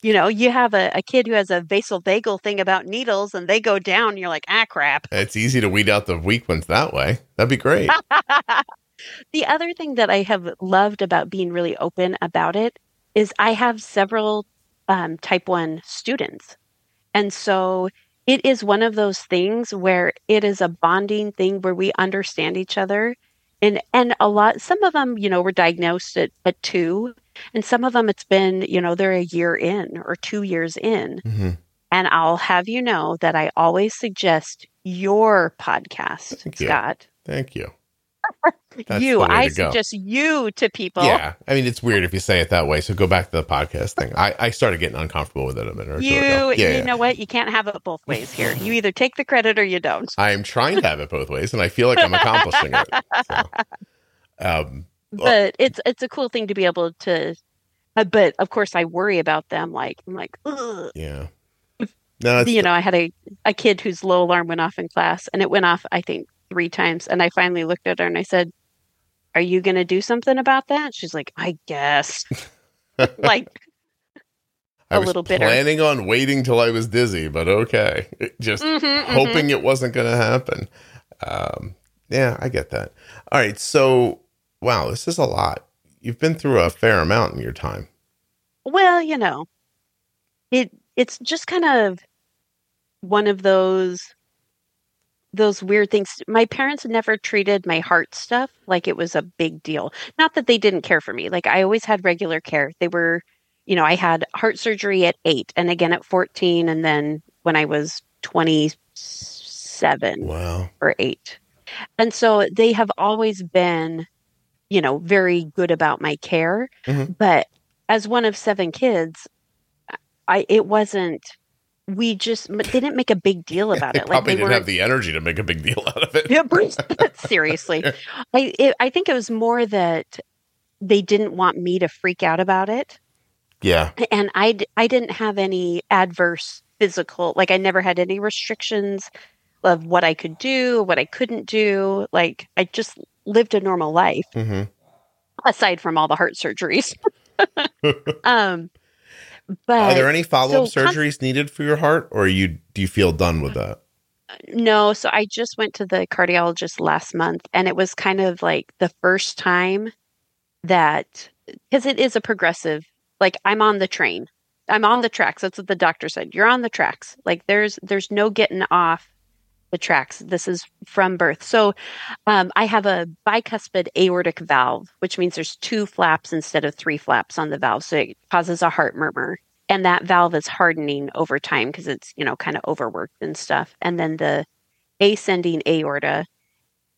You know, you have a, a kid who has a vasovagal thing about needles and they go down, you're like, ah, crap. It's easy to weed out the weak ones that way. That'd be great. *laughs* the other thing that I have loved about being really open about it is I have several um, type 1 students. And so it is one of those things where it is a bonding thing where we understand each other. And, and a lot, some of them, you know, were diagnosed at, at two, and some of them it's been, you know, they're a year in or two years in. hmm And I'll have you know that I always suggest your podcast, Thank you. Scott. Thank you. *laughs* You, I suggest you to people. Yeah, I mean, it's weird if you say it that way. So go back to the podcast thing. I, I started getting uncomfortable with it a minute or two You, ago. Yeah, you yeah. know what? You can't have it both ways here. You either take the credit or you don't. I am trying to have it both ways, and I feel like I'm accomplishing it. So, um, But it's it's a cool thing to be able to. Uh, but of course, I worry about them. Like I'm like, Ugh. yeah. No, you know, I had a a kid whose low alarm went off in class, and it went off I think three times. And I finally looked at her and I said, "Are you going to do something about that?" She's like, "I guess." *laughs* like I a was little bitter. planning on waiting till I was dizzy, but okay. *laughs* Just mhm, mhm. hoping it wasn't going to happen. Um, yeah, I get that. All right. So, wow, this is a lot. You've been through a fair amount in your time. Well, you know, it it's just kind of one of those those weird things. My parents never treated my heart stuff like it was a big deal. Not that they didn't care for me. Like I always had regular care. They were, you know, I had heart surgery at 8 and again at 14 and then when I was 27 Wow. or 8. And so they have always been, you know, very good about my care. Mhm. But as one of seven kids, I it wasn't. We just they didn't make a big deal about They it. probably they didn't have the energy to make a big deal out of it. Yeah, Bruce, *laughs* seriously, *laughs* I it, I think it was more that they didn't want me to freak out about it, Yeah. and I I didn't have any adverse physical like I never had any restrictions of what I could do, what I couldn't do. Like I just lived a normal life hmm aside from all the heart surgeries. *laughs* um, but Are there any follow up so con- surgeries needed for your heart, or you do you feel done with that? No, so I just went to the cardiologist last month, and it was kind of like the first time that because it is a progressive. Like I'm on the train, I'm on the tracks. That's what the doctor said. You're on the tracks. Like there's there's no getting off the tracks. This is from birth. So um, I have a bicuspid aortic valve, which means there's two flaps instead of three flaps on the valve. So it causes a heart murmur. And that valve is hardening over time because it's, you know, kind of overworked and stuff. And then the ascending aorta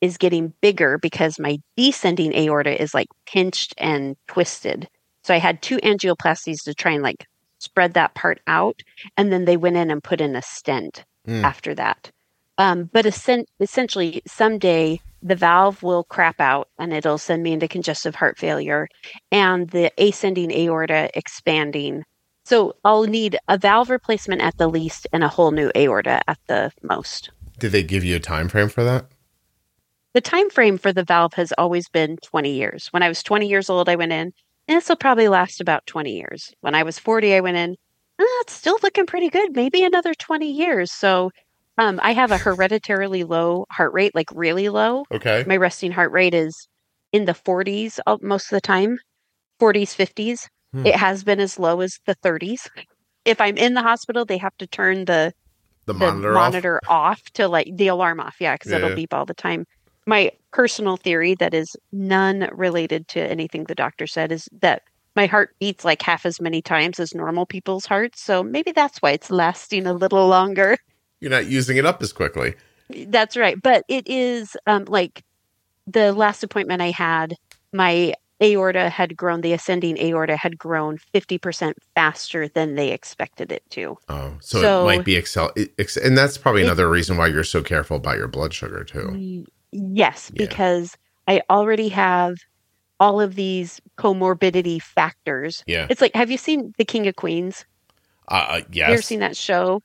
is getting bigger because my descending aorta is like pinched and twisted. So I had two angioplasties to try and like spread that part out. And then they went in and put in a stent Mm. after that. Um, but essen- essentially, someday the valve will crap out and it'll send me into congestive heart failure and the ascending aorta expanding. So I'll need a valve replacement at the least and a whole new aorta at the most. Did they give you a time frame for that? The time frame for the valve has always been 20 years. When I was 20 years old, I went in, and this will probably last about 20 years. When I was 40, I went in, ah, it's still looking pretty good, maybe another 20 years. So um, I have a hereditarily low heart rate, like really low. Okay. My resting heart rate is in the 40s most of the time, 40s, 50s. Hmm. It has been as low as the 30s. If I'm in the hospital, they have to turn the the monitor, the monitor off? off? to like the alarm off. Yeah, because yeah, it'll beep all the time. My personal theory that is none related to anything the doctor said is that my heart beats like half as many times as normal people's hearts. So maybe that's why it's lasting a little longer you're not using it up as quickly. That's right. But it is um, like the last appointment I had, my aorta had grown, the ascending aorta had grown 50% faster than they expected it to. Oh, so, so it might be excel. And that's probably another it, reason why you're so careful about your blood sugar, too. Yes, yeah. because I already have all of these comorbidity factors. Yeah. It's like, have you seen The King of Queens? Uh, uh yes. You ever seen that show?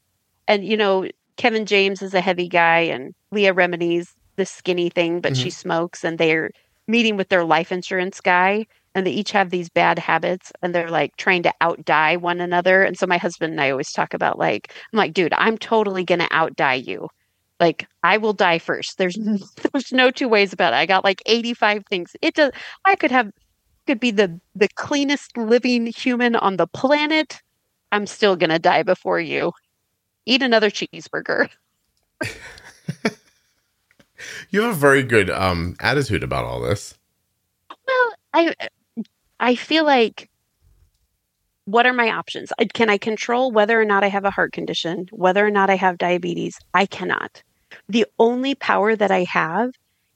And, you know, Kevin James is a heavy guy and Leah Remini's the skinny thing, but mm-hmm. she smokes and they're meeting with their life insurance guy and they each have these bad habits and they're like trying to outdie one another. And so my husband and I always talk about like, I'm like, dude, I'm totally gonna outdie you. Like I will die first. There's *laughs* there's no two ways about it. I got like 85 things. It does I could have could be the the cleanest living human on the planet. I'm still gonna die before you eat another cheeseburger. *laughs* you have a very good um, attitude about all this. Well, I I feel like what are my options? Can I control whether or not I have a heart condition, whether or not I have diabetes? I cannot. The only power that I have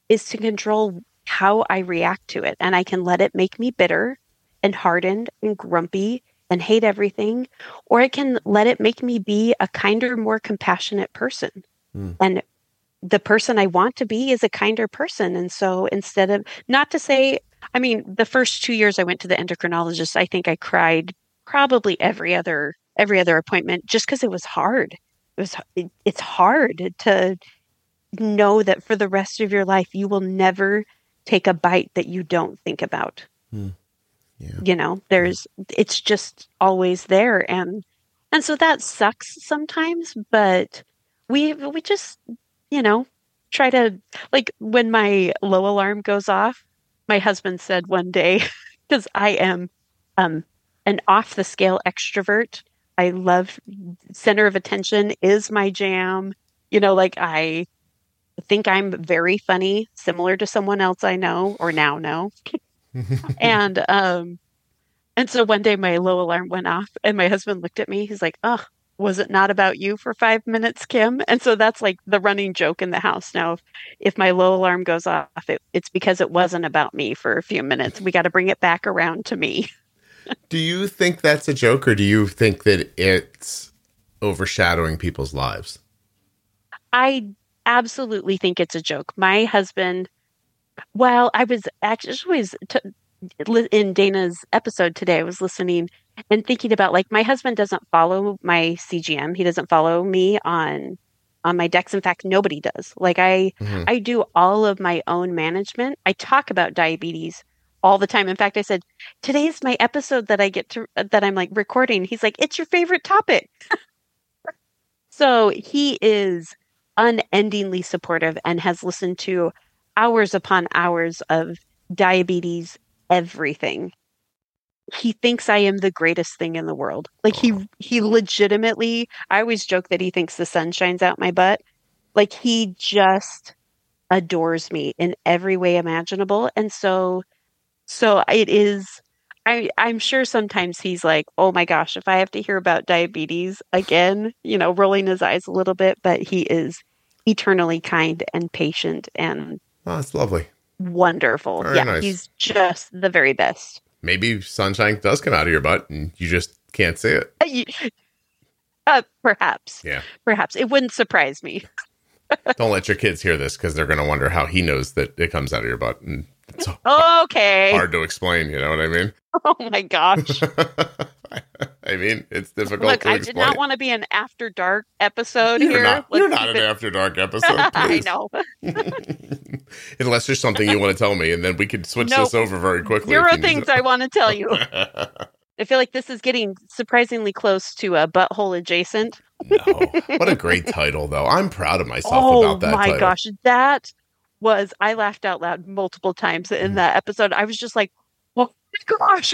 is to control how I react to it. And I can let it make me bitter and hardened and grumpy and hate everything, or I can let it make me be a kinder, more compassionate person. Mm. And the person I want to be is a kinder person. And so instead of, not to say, I mean, the first two years I went to the endocrinologist, I think I cried probably every other every other appointment just because it was hard. It was it, it's hard to know that for the rest of your life you will never take a bite that you don't think about. Mm. Yeah. You know, there's it's just always there and and so that sucks sometimes, but we we just, you know, try to like when my low alarm goes off, my husband said one day *laughs* because I am um an off the scale extrovert. I love center of attention is my jam. You know, like I think I'm very funny, similar to someone else I know or now know. *laughs* and um and so one day my low alarm went off and my husband looked at me. He's like, "Oh, was it not about you for 5 minutes, Kim?" And so that's like the running joke in the house now. If, if my low alarm goes off, it, it's because it wasn't about me for a few minutes. We got to bring it back around to me. *laughs* do you think that's a joke or do you think that it's overshadowing people's lives? I absolutely think it's a joke. My husband well, I was actually t- in Dana's episode today, I was listening and thinking about like my husband doesn't follow my CGM. He doesn't follow me on on my Dex. In fact, nobody does. Like I mm-hmm. I do all of my own management. I talk about diabetes all the time. In fact, I said today's my episode that I get to that I'm like recording. He's like, "It's your favorite topic." *laughs* so, he is unendingly supportive and has listened to hours upon hours of diabetes everything. He thinks I am the greatest thing in the world. Like he he legitimately I always joke that he thinks the sun shines out my butt. Like he just adores me in every way imaginable. And so so it is I, I'm sure sometimes he's like, oh my gosh, if I have to hear about diabetes again, you know, rolling his eyes a little bit, but he is eternally kind and patient and oh, that's lovely wonderful. Very yeah, nice. he's just the very best. Maybe sunshine does come out of your butt and you just can't see it. Uh, perhaps. Yeah. Perhaps. It wouldn't surprise me. *laughs* Don't let your kids hear this because they're going to wonder how he knows that it comes out of your butt. And it's Okay. hard to explain. You know what I mean? *laughs* Oh my gosh. *laughs* I mean, it's difficult Look, I did not want to be an after dark episode you're here. not, you're not an it- after dark *laughs* episode. I know. *laughs* *laughs* Unless there's something you want to tell me, and then we could switch this over very quickly. Zero if you need things. I want to tell you. I feel like this is getting surprisingly close to a butthole adjacent. no. What a great title, though. I'm proud of myself oh about that Oh my title. gosh, that was I laughed out loud multiple times Mm. in that episode. I was just like, "Oh my gosh!"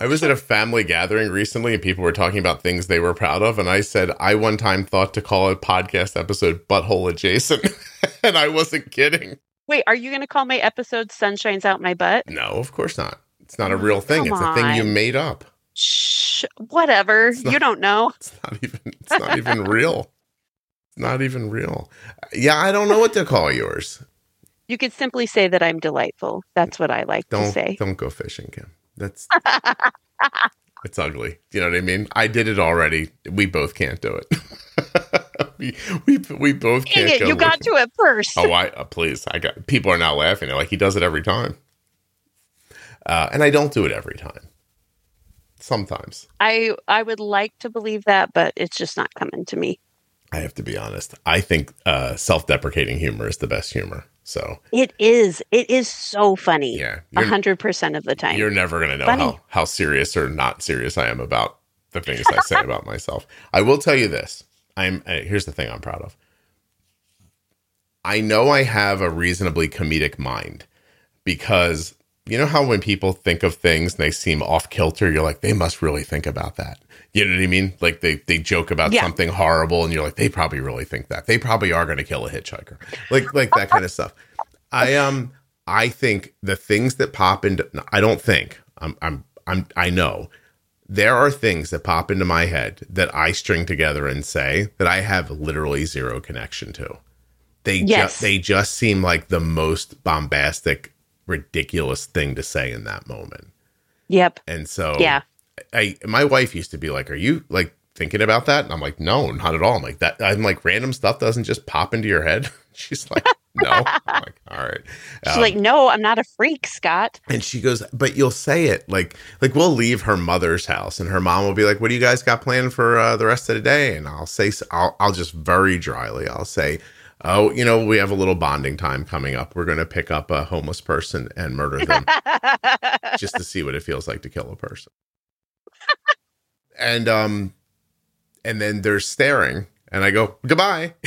I was at a family gathering recently and people were talking about things they were proud of. And I said, I one time thought to call a podcast episode Butthole Adjacent. *laughs* and I wasn't kidding. Wait, are you going to call my episode Sunshine's Out My Butt"? No, of course not. It's not a Oh, real thing. come It's a thing you made up. Shh, whatever. Not- you don't know. *laughs* It's not even it's not even real. It's not even real. Yeah, I don't know what to call yours. You could simply say that I'm delightful. That's what I like to Don't say. don't go fishing, Kim. That's *laughs* it's ugly. You know what I mean? I did it already. We both can't do it. *laughs* we, we we both Dang can't do it, go you got to it first. Oh, I uh, please. I got people are now laughing. They're like he does it every time. Uh, and I don't do it every time. Sometimes I I would like to believe that, but it's just not coming to me. I have to be honest. I think uh, self-deprecating humor is the best humor. So It is. It is so funny. yeah, A hundred percent of the time. you're never gonna know Funny. how how serious or not serious I am about the things I say about myself. I will tell you this. I'm uh, here's the thing I'm proud of. I know I have a reasonably comedic mind because you know how when people think of things and they seem off kilter, you're like, they must really think about that. You know what I mean? Like they they joke about Yeah. something horrible and you're like, they probably really think that. They probably are gonna kill a hitchhiker. Like like that kind of stuff. I um I think the things that pop into I don't think I'm I'm I'm I know there are things that pop into my head that I string together and say that I have literally zero connection to. They Yes. just they just seem like the most bombastic, ridiculous thing to say in that moment. yep. And so Yeah. I my wife used to be like, "Are you like thinking about that?" And I'm like, "No, not at all." I'm like that. I'm like, random stuff doesn't just pop into your head. *laughs* She's like, "No." I'm like, "All right." She's Um, like, no, I'm not a freak, Scott. and she goes, "But you'll say it like like we'll leave her mother's house, and her mom will be like, "What do you guys got planned for uh, the rest of the day?" And I'll say, I'll I'll just very dryly, I'll say. Oh, you know, we have a little bonding time coming up. We're going to pick up a homeless person and murder them *laughs* just to see what it feels like to kill a person. And um and then they're staring and I go, "Goodbye." *laughs*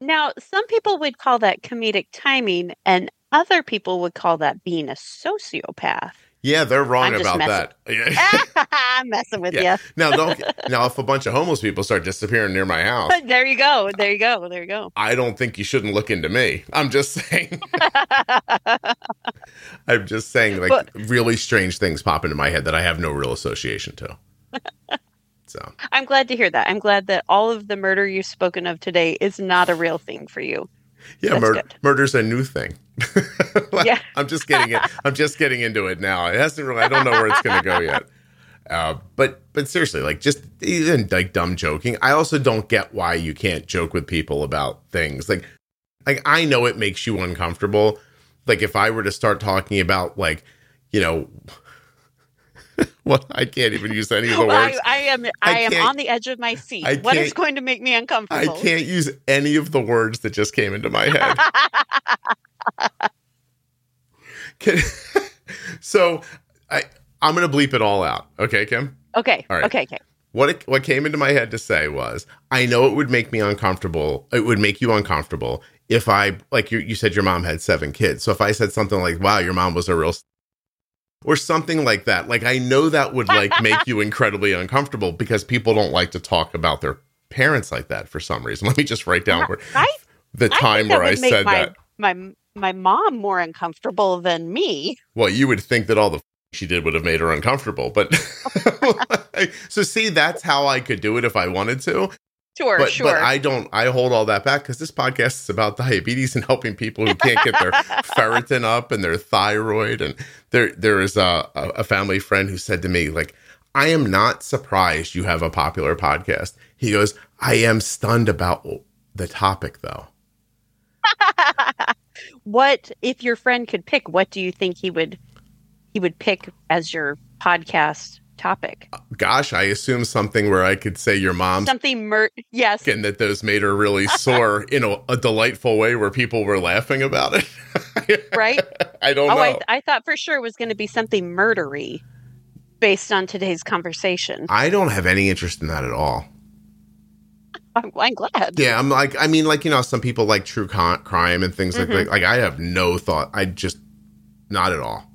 Now, some people would call that comedic timing, and other people would call that being a sociopath. Yeah, they're wrong about messing- that. Yeah. *laughs* I'm messing with Yeah. Now, don't *laughs* now if a bunch of homeless people start disappearing near my house. *laughs* There you go. There you go. There you go. I don't think you shouldn't look into me. I'm just saying. I'm just saying, like But- really strange things pop into my head that I have no real association to. So I'm glad to hear that. I'm glad that all of the murder you've spoken of today is not a real thing for you. Yeah, mur- murder's a new thing. *laughs* Yeah. I'm just getting it. *laughs* I'm just getting into it now. It hasn't really. I don't know where it's going to go yet. Uh, but but seriously, like just even like dumb joking. I also don't get why you can't joke with people about things. Like like I know it makes you uncomfortable. Like if I were to start talking about like you know. *laughs* what I can't even use any of the *laughs* I, words. I am I I, am on the edge of my seat. I What is going to make me uncomfortable? I can't use any of the words that just came into my head. *laughs* Can- so I I'm gonna bleep it all out. Okay, Kim. okay. All right. Okay. Okay. What it, what came into my head to say was, I know it would make me uncomfortable. It would make you uncomfortable if I like you. You said your mom had seven kids. So if I said something like, "Wow, your mom was a real," s-" or something like that, like I know that would like *laughs* make you incredibly uncomfortable because people don't like to talk about their parents like that for some reason. *laughs* Let me just write down where, I, the I time think where I said my, that. my my mom more uncomfortable than me. Well, you would think that all the f- she did would have made her uncomfortable, but *laughs* so see, that's how I could do it if I wanted to. Sure. but sure. but I don't. I hold all that back because this podcast is about *laughs* diabetes and helping people who can't get their *laughs* ferritin up and their thyroid. And there there is a a family friend who said to me like. I am not surprised you have a popular podcast. He He goes, I am stunned about the topic though. *laughs* what if your friend could pick? What do you think he would he would pick as your podcast topic? Gosh, I assume something where I could say your mom something mer- yes, and that those made her really sore *laughs* in a, a, delightful way where people were laughing about it. *laughs* right? I don't oh, know. I, I thought for sure it was going to be something murdery based on today's conversation. I don't have any interest in that at all. I'm, I'm, glad. Yeah, I'm like, I mean, like you know, some people like true con- crime and things mm-hmm. like that. Like I have no thought. I just not at all,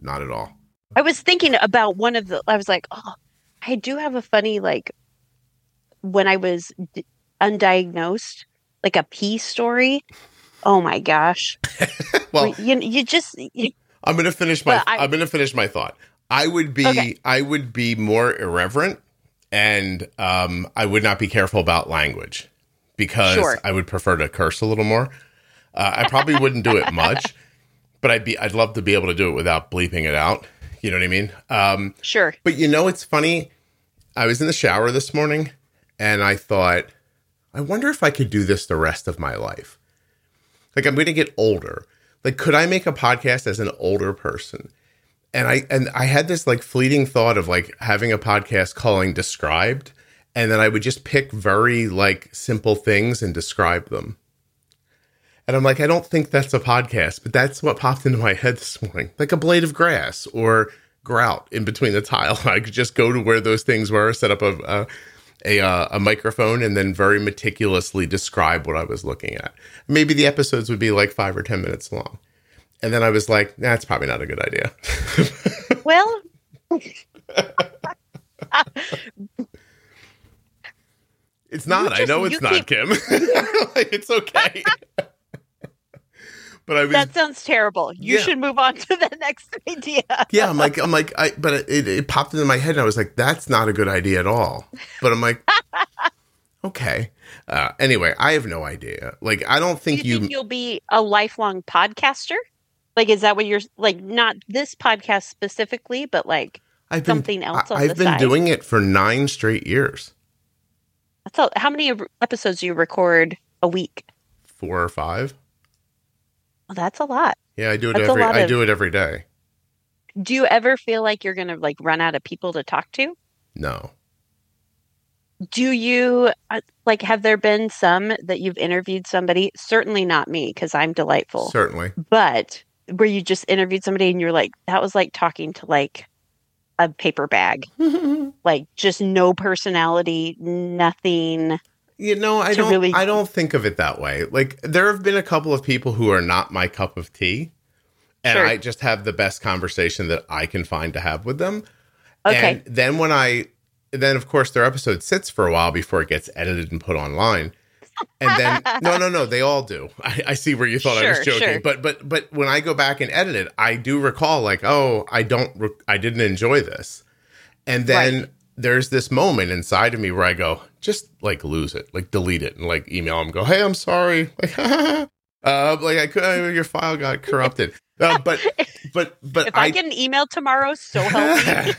not at all. I was thinking about one of the. I was like, oh, I do have a funny like when I was d- undiagnosed, like a pee story. Oh my gosh! *laughs* well, you you just. You, I'm gonna finish my. I, am gonna finish my thought. I would be. Okay. I would be more irreverent and um, I would not be careful about language because sure. I would prefer to curse a little more. Uh, I probably wouldn't do it much, *laughs* but I'd be I'd love to be able to do it without bleeping it out. You know what I mean? Um, sure. But you know, it's funny. I was in the shower this morning, and I thought, I wonder if I could do this the rest of my life. Like I'm going to get older. Like, could I make a podcast as an older person? and I and I had this like fleeting thought of like having a podcast calling described and then I would just pick very like simple things and describe them. And I'm like, I don't think that's a podcast, but that's what popped into my head this morning. Like a blade of grass or grout in between the tile. *laughs* I could just go to where those things were, set up a a, a, uh, a microphone, and then very meticulously describe what I was looking at. Maybe the episodes would be like five or ten minutes long. And then I was like, that's probably not a good idea. *laughs* well, it's not. Just, I know it's not, keep... Kim. *laughs* like, it's okay. But I was, that sounds terrible. You yeah. should move on to the *laughs* next idea. yeah, I'm like, I'm like, I. But it, it popped into my head, and I was like, that's not a good idea at all. But I'm like, *laughs* okay. Uh, anyway, I have no idea. Like, I don't think Do you, you think you'll be a lifelong podcaster. Like, is that what you're like? Not this podcast specifically, but like I've been, something else. I, have been side? doing it for nine straight years. That's a, how many episodes do you record a week? Four or five. Well, that's a lot. Yeah, I do it that's every. I of, do it every day. Do you ever feel like you're going to like run out of people to talk to? No. Do you uh, like? Have there been some that you've interviewed somebody? Certainly not me because I'm delightful. Certainly. But where you just interviewed somebody and you're like, that was like talking to like a paper bag, *laughs* like just no personality, nothing. You know, I don't. Really... I don't think of it that way. Like there have been a couple of people who are not my cup of tea, and sure. I just have the best conversation that I can find to have with them. Okay. And then when I, then of course their episode sits for a while before it gets edited and put online and then *laughs* no no no they all do i, I see where you thought sure, i was joking sure. but but but when i go back and edit it i do recall like oh i don't re- i didn't enjoy this and then right. there's this moment inside of me where i go just like lose it like delete it and like email them go hey i'm sorry *laughs* like *laughs* uh like i could uh, your file got *laughs* corrupted uh, but but but if I, I, get an email tomorrow, so help me.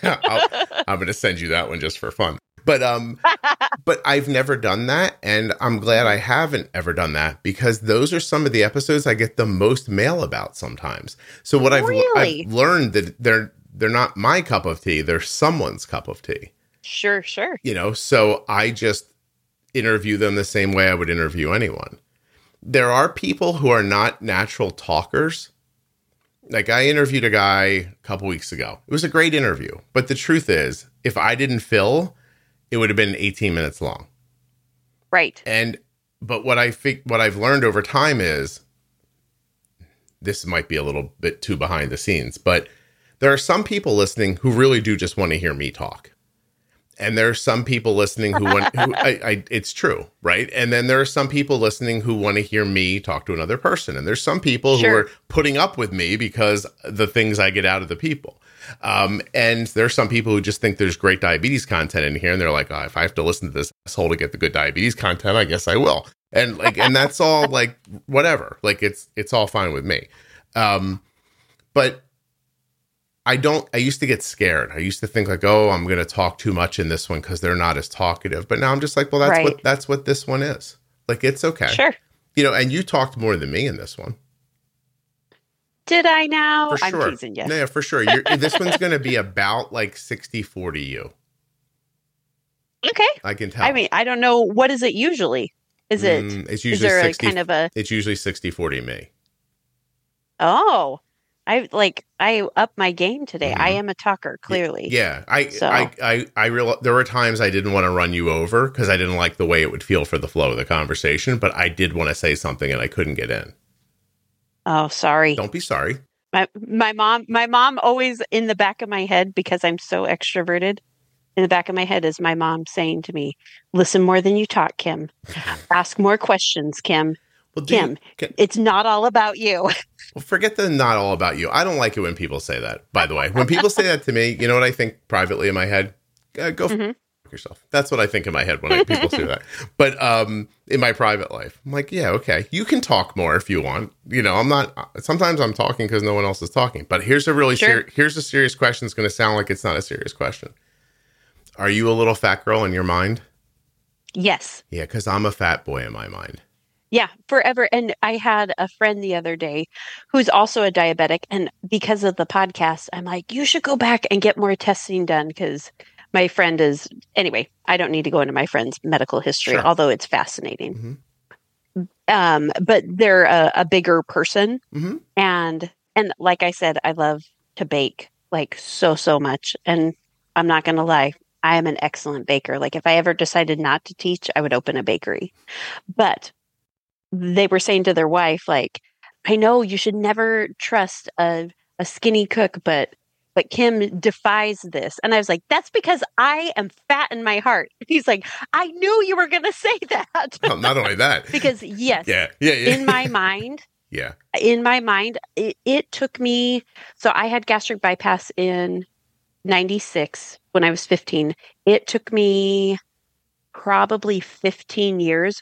I'm going to send you that one just for fun. But um but I've never done that and I'm glad I haven't ever done that because those are some of the episodes I get the most mail about sometimes. So what really? I've I've learned that they're they're not my cup of tea, they're someone's cup of tea. Sure, sure. You know, so I just interview them the same way I would interview anyone. There are people who are not natural talkers. Like I interviewed a guy a couple weeks ago. It was a great interview, but the truth is, if I didn't fill it would have been 18 minutes long. Right. And but what I think what I've learned over time is this might be a little bit too behind the scenes, but there are some people listening who really do just want to hear me talk. And there are some people listening who want who *laughs* I, I it's true, right? And then there are some people listening who want to hear me talk to another person. And there's some people sure. who are putting up with me because the things I get out of the people. Um, and there's some people who just think there's great diabetes content in here, and they're like, oh, if I have to listen to this asshole to get the good diabetes content, I guess I will. And like, and that's all like whatever. Like it's it's all fine with me. Um, but I don't. I used to get scared. I used to think like, oh, I'm going to talk too much in this one because they're not as talkative. But now I'm just like, well, that's Right. what that's what this one is. Like it's okay. Sure. You know, and you talked more than me in this one. Did I now? For sure. I'm teasing you. No, yeah, for sure. You're, this one's going to be about like 60 40 you. Okay. I can tell. I mean, I don't know. What is it usually? Is it? Mm, it's usually there 60 a kind of a? it's usually 60 40 me. Oh, I like I up my game today. I Mhm. am a talker. Clearly. Yeah, I So- I I I real there were times I didn't want to run you over because I didn't like the way it would feel for the flow of the conversation, but I did want to say something and I couldn't get in. Oh, sorry. Don't be sorry. My my mom my mom always in the back of my head because I'm so extroverted. In the back of my head is my mom saying to me, "Listen more than you talk, Kim. *laughs* Ask more questions, Kim. Well, do you- can- it's not all about you." *laughs* well, forget the not all about you. I don't like it when people say that. By the way, when people say that to me, you know what I think privately in my head? Uh, go Mhm. f- yourself. That's what I think in my head when I, people say that. But um, in my private life, I'm like, yeah, okay, you can talk more if you want. You know, I'm not. Sometimes I'm talking because no one else is talking. But here's a really Sure. ser- here's a serious question. It's going to sound like it's not a serious question. Are you a little fat girl in your mind? yes. Yeah, because I'm a fat boy in my mind. Yeah, forever. And I had a friend the other day who's also a diabetic. And because of the podcast, I'm like, you should go back and get more testing done because my friend is, anyway, I don't need to go into my friend's medical history, Sure. although it's fascinating. Um, but they're a, a bigger person. hmm And, and like I said, I love to bake like so, so much. And I'm not going to lie. I am an excellent baker. Like if I ever decided not to teach, I would open a bakery. But they were saying to their wife like i know you should never trust a, a skinny cook but but kim defies this and i was like that's because i am fat in my heart *laughs* he's like i knew you were going *laughs* to say that Well, not only that. because yes yeah, yeah, yeah. in my *laughs* mind yeah. in my mind it, it took me so i had gastric bypass in 96 when i was 15 it took me probably 15 years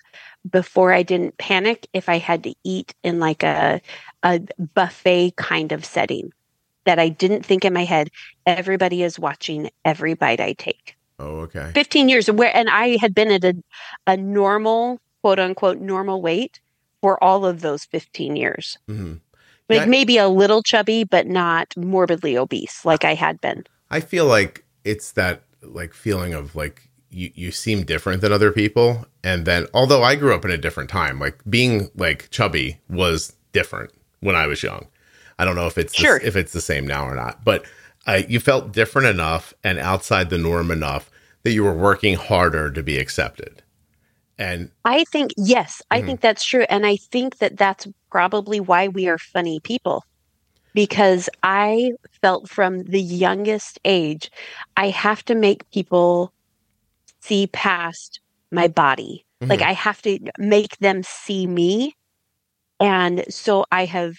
before i didn't panic if i had to eat in like a a buffet kind of setting that i didn't think in my head everybody is watching every bite i take Oh, okay. 15 years where and i had been at a, a normal quote unquote normal weight for all of those 15 years hmm like Yeah. maybe a little chubby but not morbidly obese like i had been I feel like it's that like feeling of like you, you seem different than other people. And then, although I grew up in a different time, like being like chubby was different when I was young. I don't know if it's the- if it's the same now or not, but uh, you felt different enough and outside the norm enough that you were working harder to be accepted. And i think yes i Mhm. think that's true and i think that that's probably why we are funny people because i felt from the youngest age i have to make people see past my body. Like i have to make them see me. And so i have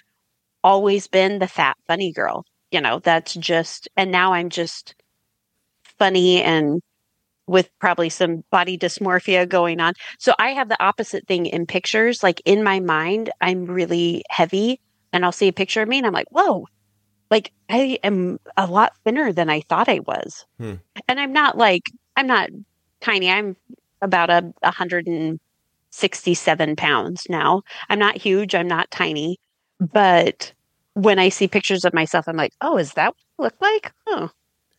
always been the fat funny girl you know that's just and now i'm just funny and with probably some body dysmorphia going on. So i have the opposite thing in pictures. Like in my mind i'm really heavy and i'll see a picture of me and i'm like whoa. Like i am a lot thinner than i thought i was. Hmm. and i'm not like i'm not tiny i'm about a 167 pounds now i'm not huge i'm not tiny but when i see pictures of myself i'm like oh is that what I look like oh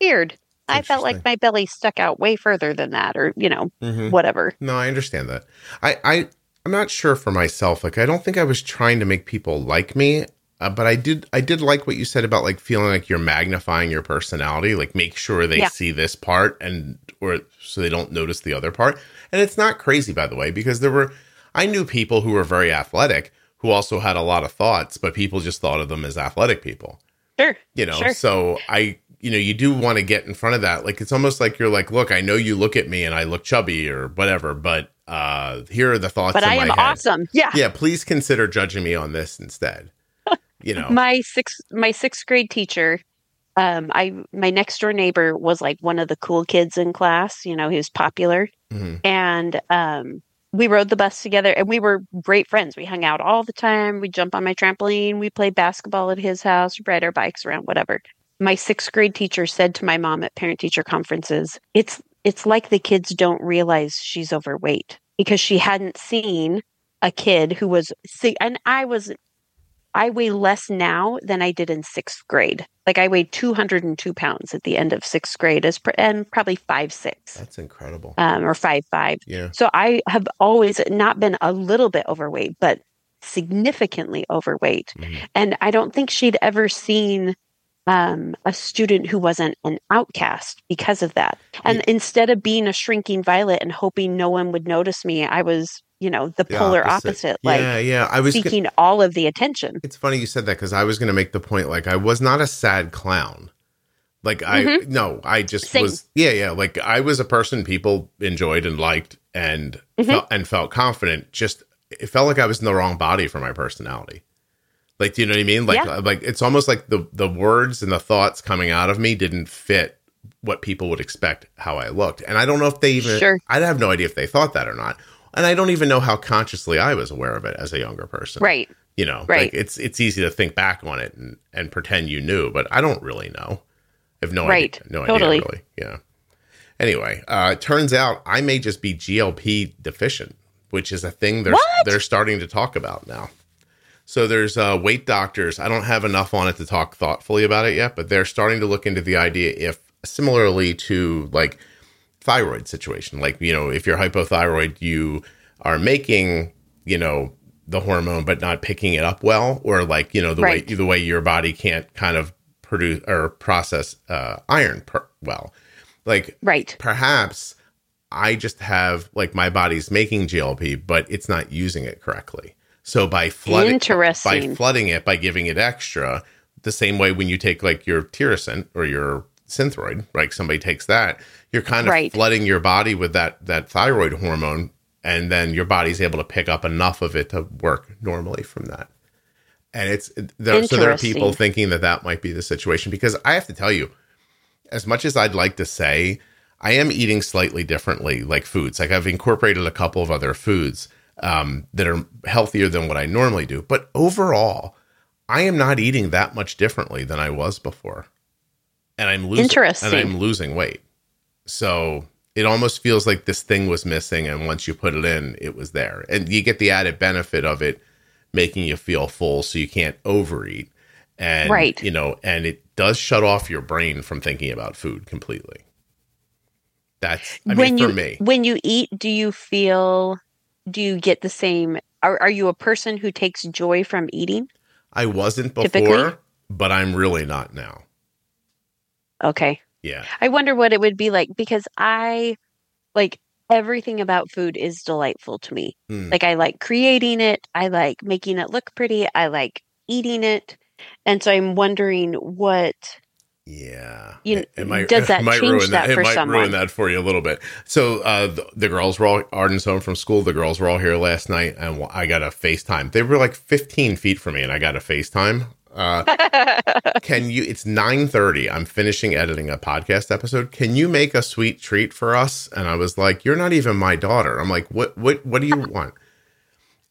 weird i felt like my belly stuck out way further than that or you know Mhm. whatever No, I understand that. I, I, I'm not sure for myself. Like, I don't think I was trying to make people like me, uh, but I did. I did like what you said about like feeling like you're magnifying your personality. Like, make sure they Yeah. see this part, and or so they don't notice the other part. And it's not crazy, by the way, because there were. I knew people who were very athletic who also had a lot of thoughts, but people just thought of them as athletic people sure you know Sure. so i you know you do want to get in front of that like it's almost like you're like look i know you look at me and i look chubby or whatever but uh here are the thoughts but i am head awesome yeah yeah please consider judging me on this instead you know. My sixth my sixth grade teacher um i my next door neighbor was like one of the cool kids in class you know he was popular. Mhm. and um we rode the bus together and we were great friends. We hung out all the time. We jump on my trampoline. We played basketball at his house ride our bikes around whatever. My sixth grade teacher said to my mom at parent teacher conferences, it's it's like the kids don't realize she's overweight because she hadn't seen a kid who was sick and I was I weigh less now than I did in sixth grade. Like I weighed 202 pounds at the end of sixth grade, as pr- and probably five six. That's incredible. Um, or five five. Yeah. So I have always not been a little bit overweight, but significantly overweight. Mhm. And I don't think she'd ever seen um, a student who wasn't an outcast because of that. And Yeah. instead of being a shrinking violet and hoping no one would notice me, I was, you know, the, The polar opposite, like yeah, yeah. I was. seeking all of the attention. It's funny you said that because I was going to make the point. Like, I was not a sad clown. Like, I Mhm. no, I just Same. was. Yeah, yeah. Like, I was a person people enjoyed and liked and Mhm. felt, and felt confident. Just it felt like I was in the wrong body for my personality. Like, do you know what I mean? Like, Yeah. like it's almost like the the words and the thoughts coming out of me didn't fit what people would expect how I looked. And I don't know if they even. Sure. I have no idea if they thought that or not. And I don't even know how consciously I was aware of it as a younger person Right. you know Right. like it's it's easy to think back on it and and pretend you knew but i don't really know i have no Right. idea no Totally. idea really yeah anyway uh it turns out i may just be glp deficient which is a thing they're What? they're starting to talk about now so there's uh weight doctors i don't have enough on it to talk thoughtfully about it yet but they're starting to look into the idea if similarly to like thyroid situation. Like, you know, if you're hypothyroid, you are making, you know, the hormone but not picking it up well, or like, you know, the Right. way the way your body can't kind of produce or process uh, iron per- well. Like, Right. perhaps I just have like my body's making GLP, but it's not using it correctly. So by flooding by flooding it by giving it extra, the same way when you take like your Tirosint or your Synthroid, like somebody takes that, you're kind of Right. flooding your body with that that thyroid hormone, and then your body's able to pick up enough of it to work normally from that. And it's there, so there are people thinking that that might be the situation because I have to tell you, as much as I'd like to say, I am eating slightly differently, like foods. Like I've incorporated a couple of other foods um, that are healthier than what I normally do. But overall, I am not eating that much differently than I was before, and I'm losing. Interesting. And I'm losing weight. So it almost feels like this thing was missing, and once you put it in, it was there, and you get the added benefit of it making you feel full, so you can't overeat. And Right. you know, and it does shut off your brain from thinking about food completely. That's I when mean you for me. when you eat, do you feel do you get the same are, are you a person who takes joy from eating? I wasn't before, Typically? but I'm really not now. Okay. Yeah. I wonder what it would be like because I like everything about food is delightful to me. Hmm. Like I like creating it, I like making it look pretty, I like eating it. And so I'm wondering what Yeah. You- It- it might, does it that *laughs* might change ruin that It for might someone? ruin that for you a little bit. So uh, the, the girls were all Arden's home from school. The girls were all here last night, and I got a FaceTime. They were like 15 feet from me, and I got a FaceTime. Uh, *laughs* can you? It's 9:30. I'm finishing editing a podcast episode. Can you make a sweet treat for us? And I was like, "You're not even my daughter." I'm like, "What? What? What do you *laughs* want?"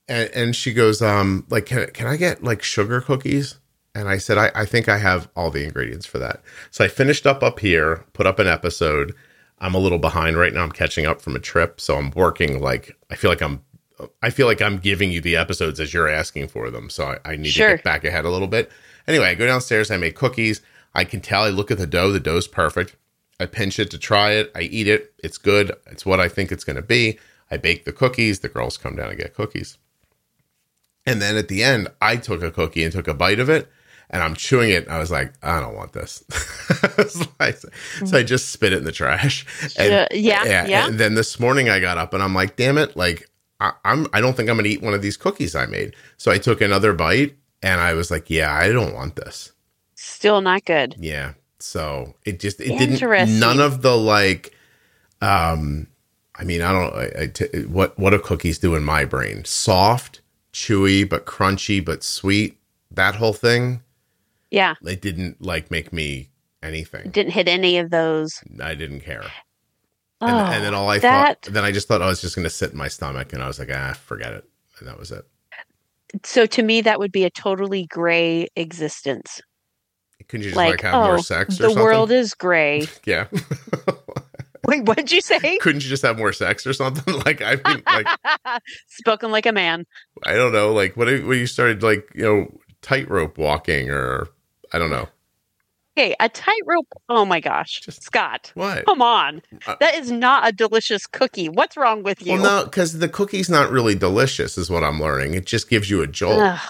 And, and she goes, um, like, can, can I get like sugar cookies? And I said, I, I think I have all the ingredients for that. So I finished up up here, put up an episode. I'm a little behind right now. I'm catching up from a trip. So I'm working like, I feel like I'm, I feel like I'm giving you the episodes as you're asking for them. So I, I need Sure. to get back ahead a little bit. Anyway, I go downstairs, I make cookies. I can tell, I look at the dough, the dough's perfect. I pinch it to try it. I eat it. It's good. It's what I think it's going to be. I bake the cookies. The girls come down and get cookies. And then at the end, I took a cookie and took a bite of it, and I'm chewing it. I was like, I don't want this. *laughs* so, I, so I just spit it in the trash. And, Uh, yeah, yeah. And then this morning, I got up and I'm like, damn it! Like I, I'm, I don't think I'm gonna eat one of these cookies I made. So I took another bite, and I was like, yeah, I don't want this. Still not good. Yeah. So it just it didn't none of the like um I mean I don't I, I t- what what do cookies do in my brain? Soft, chewy but crunchy but sweet. That whole thing Yeah. it didn't like make me anything. Didn't hit any of those. I didn't care. Oh, And, and then all I that thought then I just thought I was just going to sit in my stomach and I was like ah forget it. And that was it. so to me that would be a totally gray existence. Couldn't you just like, like, have oh, more sex or the something? world is gray. *laughs* yeah. *laughs* Wait, what'd you say? *laughs* Couldn't you just have more sex or something? like I mean, like Spoken like a man. I don't know, like what if, when you started like you know tightrope walking or I don't know Okay, a tightrope. Oh my gosh, Just- Scott, what. come on. Uh, That is not a delicious cookie. What's wrong with you? Well, no, because the cookie's not really delicious, is what I'm learning. It just gives you a jolt. Ugh.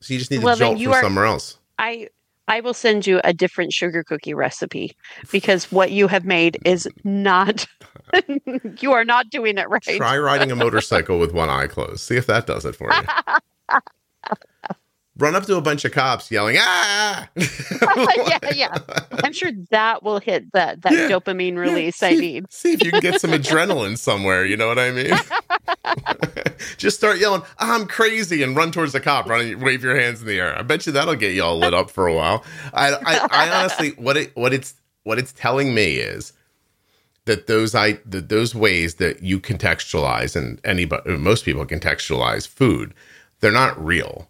so you just need Well, a jolt you from are- somewhere else. I I will send you a different sugar cookie recipe because what you have made is not. *laughs* *laughs* you are not doing it right. Try riding a motorcycle with one eye closed. See if that does it for you. *laughs* Run up to a bunch of cops yelling, ah! *laughs* yeah, yeah. I'm sure that will hit that that Yeah. dopamine release I See- need. See if you can get some adrenaline somewhere. You know what I mean? *laughs* Just start yelling, "I'm crazy!" and run towards the cop. Run, wave your hands in the air. I bet you that'll get you all lit up for a while. I, I, I honestly, *laughs* what it, what it's, what it's telling me is that those I, that those ways that you contextualize and anybody, most people contextualize food, they're not real.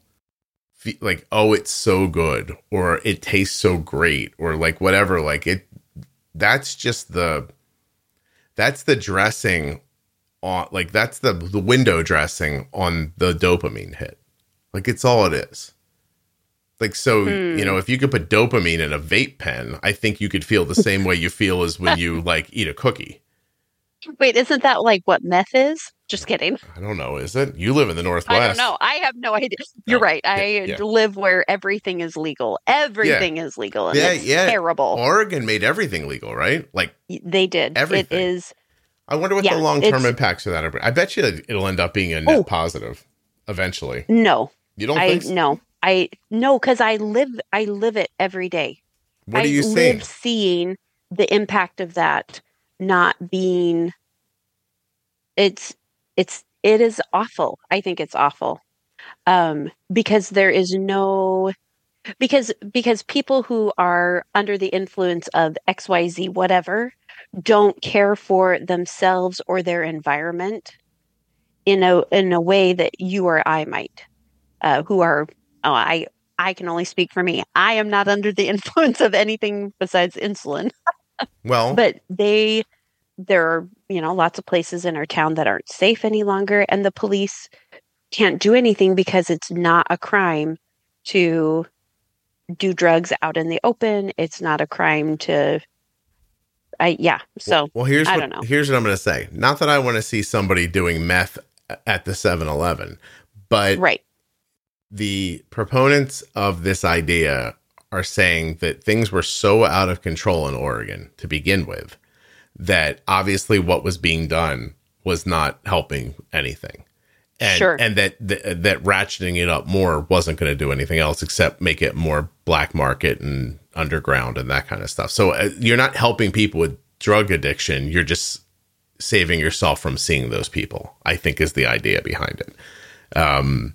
Like, oh, it's so good, or it tastes so great, or like whatever. Like it, that's just the that's the dressing on like that's the the window dressing on the dopamine hit like it's all it is like so Hmm. you know if you could put dopamine in a vape pen i think you could feel the same way you feel as when you *laughs* like eat a cookie Wait, isn't that like what meth is? Just kidding. i don't know is it you live in the northwest I don't know. I have no idea. You're Oh, right. I yeah. live where everything is legal. Everything is legal, Yeah, it's yeah. terrible. oregon made everything legal right like they did. everything. It is. i wonder what Yeah, the long-term impacts of that are i bet you it'll end up being a net Oh. positive eventually No, you don't I think so? no, I no, because I live. I live it every day. what I are you seeing live seeing the impact of that not being. It's it's it is awful. I think it's awful, um, because there is no because because people who are under the influence of X Y Z whatever don't care for themselves or their environment in a in a way that you or I might, uh, who are oh I I can only speak for me. I am not under the *laughs* influence of anything besides insulin. well But they, there are, you know, lots of places in our town that aren't safe any longer, and the police can't do anything because it's not a crime to do drugs out in the open. It's not a crime to, I, yeah. So, Well, here's I what, don't know. here's what I'm going to say. Not that I want to see somebody doing meth at the 7-Eleven, but right. the proponents of this idea are saying that things were so out of control in Oregon to begin with that obviously what was being done was not helping anything. And, Sure. and that, that that ratcheting it up more wasn't going to do anything else except make it more black market and underground and that kind of stuff. So uh, you're not helping people with drug addiction. You're just saving yourself from seeing those people. I think is the idea behind it. Um,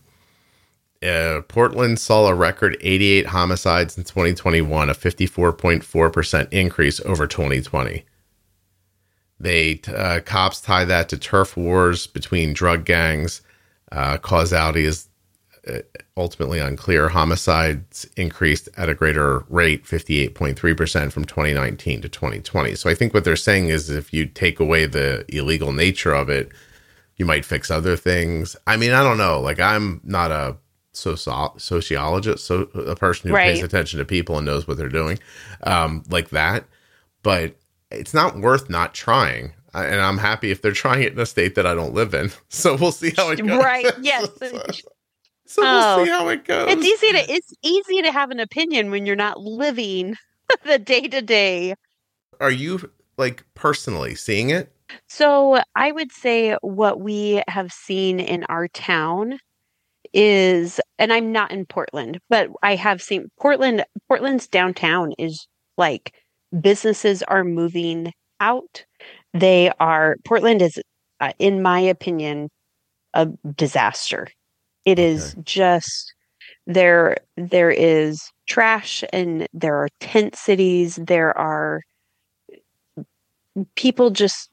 uh, Portland saw a record 88 homicides in 2021, a 54.4% increase over 2020. They uh, cops tie that to turf wars between drug gangs. Uh, causality is uh, ultimately unclear. Homicides increased at a greater rate, 58.3% from 2019 to 2020. So I think what they're saying is if you take away the illegal nature of it, you might fix other things. I mean, I don't know. Like I'm not a soci- sociologist, so a person who pays attention to people and knows what they're doing, um, like that. But it's not worth not trying. And I'm happy if they're trying it in a state that I don't live in. *laughs* So we'll see how it goes. Right. Yes. *laughs* so we'll Oh. see how it goes. It's easy to it's easy to have an opinion when you're not living *laughs* the day to day. Are you like personally seeing it? So I would say what we have seen in our town is, and I'm not in Portland, but I have seen Portland. Portland's downtown is like businesses are moving out. They are Portland is, uh, in my opinion, a disaster. It is just there. There is trash, and there are tent cities. There are people just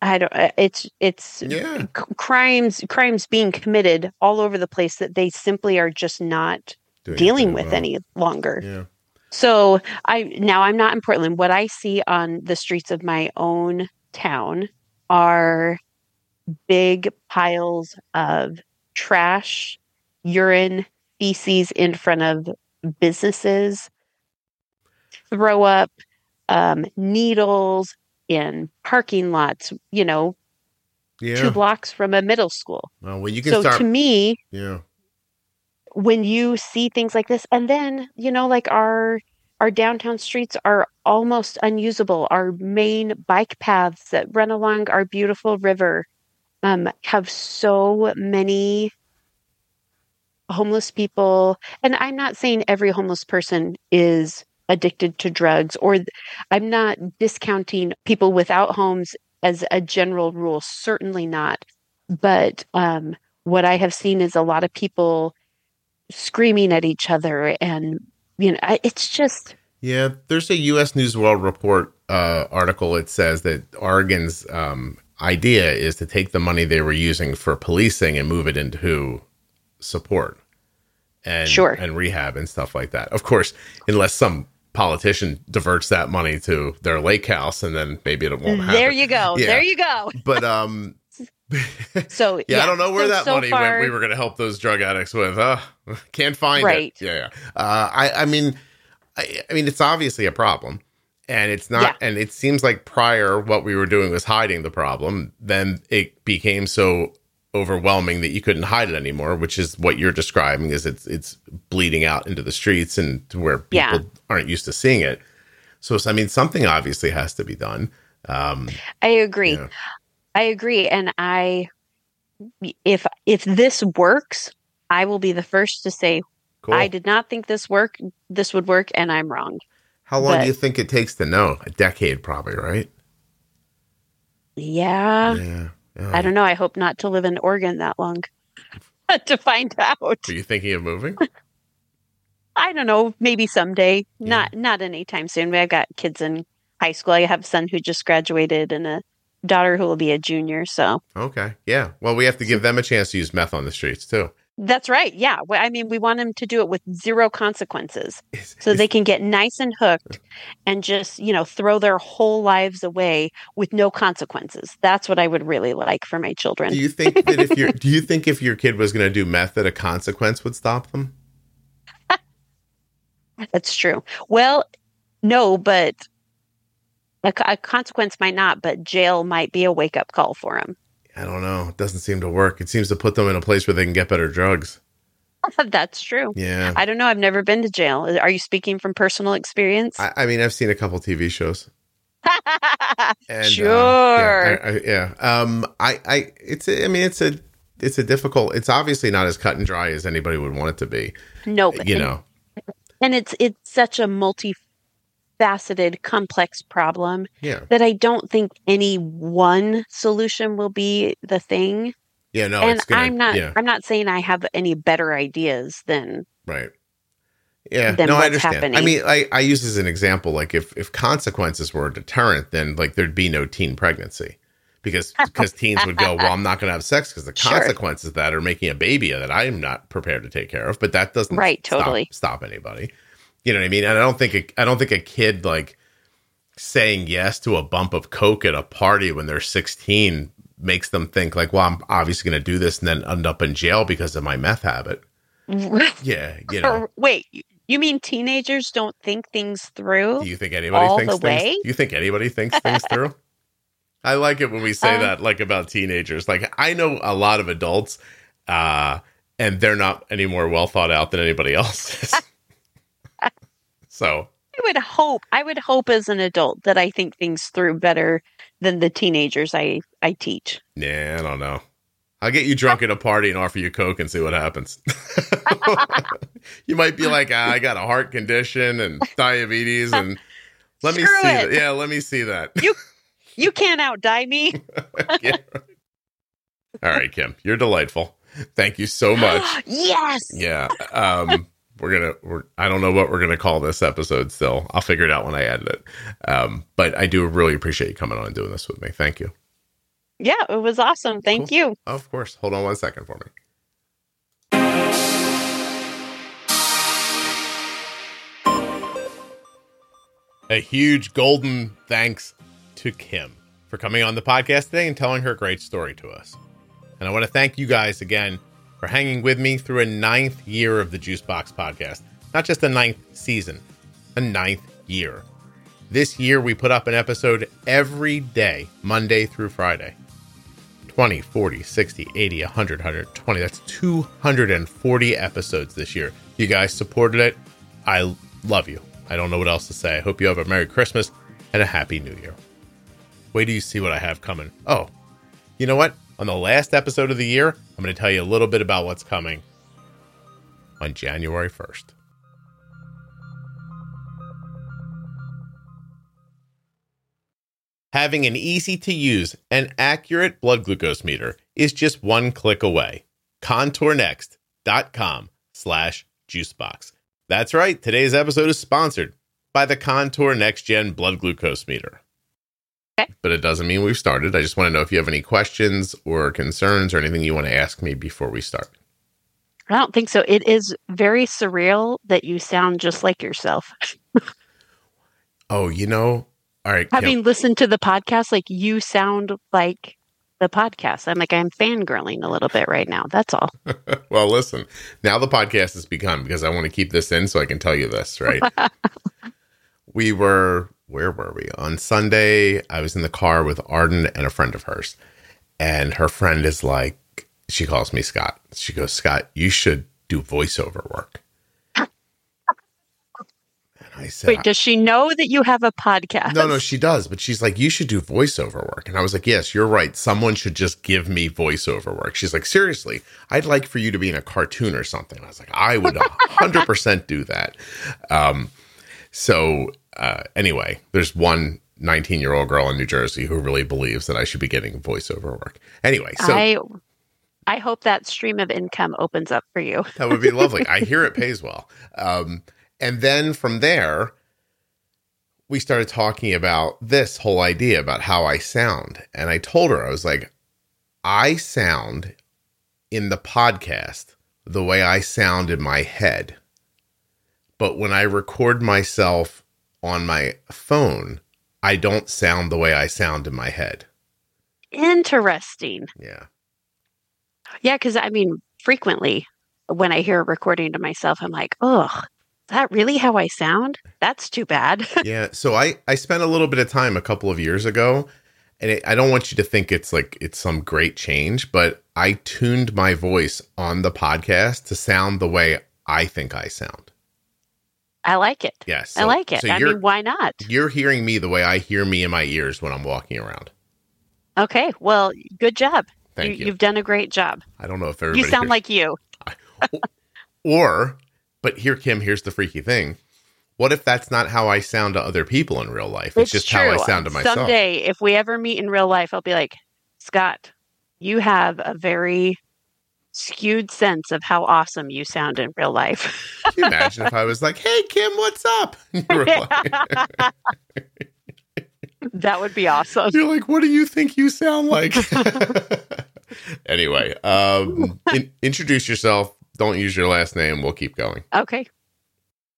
I don't. uh, It's it's Yeah. crimes crimes being committed all over the place that they simply are just not Doing dealing with well. any longer. Yeah. So I now I'm not in Portland. What I see on the streets of my own town are big piles of trash, urine, feces in front of businesses, throw up, um, needles in parking lots. You know, Yeah. two blocks from a middle school. Well, well, you can So start. to me, yeah. When you see things like this and then you know like our our downtown streets are almost unusable. Our main bike paths that run along our beautiful river um, have so many homeless people. And i'm not saying every homeless person is addicted to drugs or i'm not discounting people without homes as a general rule certainly not. But um, what i have seen is a lot of people screaming at each other and you know I- it's just Yeah, there's a U.S. News World Report uh, article. It says that Oregon's um, idea is to take the money they were using for policing and move it into support and Sure. and rehab and stuff like that. Of course, unless some politician diverts that money to their lake house, and then maybe it won't happen. there you go *laughs* Yeah. there you go But um, so *laughs* yeah, I don't know where so- that so money far- went. We were going to help those drug addicts with. Uh, *laughs* can't find Right. it. Yeah, yeah. Uh, I, I mean, I, I mean, it's obviously a problem, and it's not. Yeah. And it seems like prior, what we were doing was hiding the problem. Then it became so overwhelming that you couldn't hide it anymore. Which is what you're describing. Is it's it's bleeding out into the streets and to where people Yeah. aren't used to seeing it. So, I mean, something obviously has to be done. Um, i agree Yeah. I agree and i if if this works i will be the first to say cool. i did not think this work this would work and i'm wrong How long but- do you think it takes to know? A decade, probably, right? yeah Yeah. i don't know i hope not to live in oregon that long *laughs* to find out Are you thinking of moving? I don't know, maybe someday. Yeah. Not not anytime soon. I've got kids in high school. I have a son who just graduated and a daughter who will be a junior. So Okay. Yeah. Well, we have to give them a chance to use meth on the streets too. that's right. Yeah. Well, I mean, we want them to do it with zero consequences, *laughs* so they can get nice and hooked, and just you know throw their whole lives away with no consequences. That's what I would really like for my children. do you think that if your do you think if your kid was going to do meth, that a consequence would stop them? *laughs* That's true. Well, no, but a, a consequence might not, but jail might be a wake up call for them. I don't know. It doesn't seem to work. It seems to put them in a place where they can get better drugs. *laughs* That's true. Yeah. I don't know. I've never been to jail. Are you speaking from personal experience? I, I mean, I've seen a couple TV shows. *laughs* And, uh, sure. yeah, I, I, yeah. Um, I, I, it's, a, I mean, it's a, it's a difficult. It's obviously not as cut and dry as anybody would want it to be. no, but You and, know. and it's it's such a multifaceted, complex problem Yeah. that I don't think any one solution will be the thing. Yeah. No. and gonna. I'm not. Yeah. I'm not saying I have any better ideas than. Right. Yeah, no, I understand. I mean, I, I use as an example, like if if consequences were a deterrent, then like there'd be no teen pregnancy, because *laughs* because teens would go, well, I'm not going to have sex because the Sure. consequences of that are making a baby that I'm not prepared to take care of. But that doesn't Right, stop- totally. stop, anybody. You know what I mean? And I don't think a, I don't think a kid like saying yes to a bump of coke at a party when they're 16 makes them think like, well, I'm obviously going to do this and then end up in jail because of my meth habit. Yeah, you know. *laughs* Wait, you mean teenagers don't think things through? Do you think anybody all thinks the things? way? You think anybody thinks things through? *laughs* I like it when we say Um, that, like about teenagers. Like I know a lot of adults, uh, and they're not any more well thought out than anybody else. *laughs* so I would hope. I would hope as an adult that I think things through better than the teenagers I I teach. Yeah, I don't know. I'll get you drunk at a party and offer you coke and see what happens. *laughs* you might be like, ah, I got a heart condition and diabetes, and *laughs* let me see it. that. Yeah, let me see that. You can't outdie me. *laughs* Yeah. All right, Kim, you're delightful. Thank you so *gasps* much. yes. Yeah. Um, we're gonna we're I don't know what we're gonna call this episode still. I'll figure it out when I edit it. Um, but I do really appreciate you coming on and doing this with me. Thank you. Yeah, it was awesome. Thank cool. you. Of course. Hold on one second for me. A huge golden thanks to Kim for coming on the podcast today and telling her great story to us. And I want to thank you guys again for hanging with me through a ninth year of the Juicebox podcast. Not just a ninth season, a ninth year. This year, we put up an episode every day, Monday through Friday. 20, 40, 60, 80, 100, 120. That's 240 episodes this year. You guys supported it. I love you. I don't know what else to say. I hope you have a Merry Christmas and a Happy New Year. Wait do you see what I have coming. Oh, you know what? On the last episode of the year, I'm going to tell you a little bit about what's coming on January 1st. Having an easy to use and accurate blood glucose meter is just one click away. ContourNext.com slash juicebox. That's right. Today's episode is sponsored by the Contour Next Gen Blood Glucose Meter. Okay. But it doesn't mean we've started. I just want to know if you have any questions or concerns or anything you want to ask me before we start. I don't think so. It is very surreal that you sound just like yourself. *laughs* Oh, you know, all right. Kim. Having listened to the podcast, like you sound like the podcast. I'm like, I'm fangirling a little bit right now. That's all. *laughs* well, listen, now the podcast has begun because I want to keep this in so I can tell you this, right? *laughs* we were, where were we? On Sunday, I was in the car with Arden and a friend of hers. And her friend is like, she calls me Scott. She goes, Scott, you should do voiceover work. And I said, Wait, does she know that you have a podcast? no, no, she does. But she's like, you should do voiceover work. And I was like, yes, you're right. Someone should just give me voiceover work. She's like, seriously, I'd like for you to be in a cartoon or something. I was like, I would 100% do that. Um, so, uh, anyway, there's one 19 year old girl in New Jersey who really believes that I should be getting voiceover work. Anyway, so I I hope that stream of income opens up for you. that would be lovely. I *laughs* hear it pays well. Um, and then from there, we started talking about this whole idea about how I sound. And I told her, I was like, I sound in the podcast the way I sound in my head. But when I record myself on my phone, I don't sound the way I sound in my head. Interesting. Yeah. Yeah, because I mean, frequently when I hear a recording to myself, I'm like, oh, that really how I sound? That's too bad. *laughs* yeah so i i spent a little bit of time a couple of years ago and it, i don't want you to think it's like it's some great change but i tuned my voice on the podcast to sound the way i think i sound I like it. yes I like it. so I mean, why not? you're hearing me the way i hear me in my ears when i'm walking around Okay, well, good job. thank you, You've done a great job. i don't know if everybody You sound hears- like you. *laughs* or but here kim here's the freaky thing what if that's not how i sound to other people in real life it's, just how i sound to myself Someday, if we ever meet in real life, I'll be like, Scott, you have a very skewed sense of how awesome you sound in real life. Can you imagine if I was like, "Hey Kim, what's up?" You were like, that would be awesome. you're like, "What do you think you sound like?" *laughs* anyway, um, *laughs* in, introduce yourself. Don't use your last name. We'll keep going. Okay.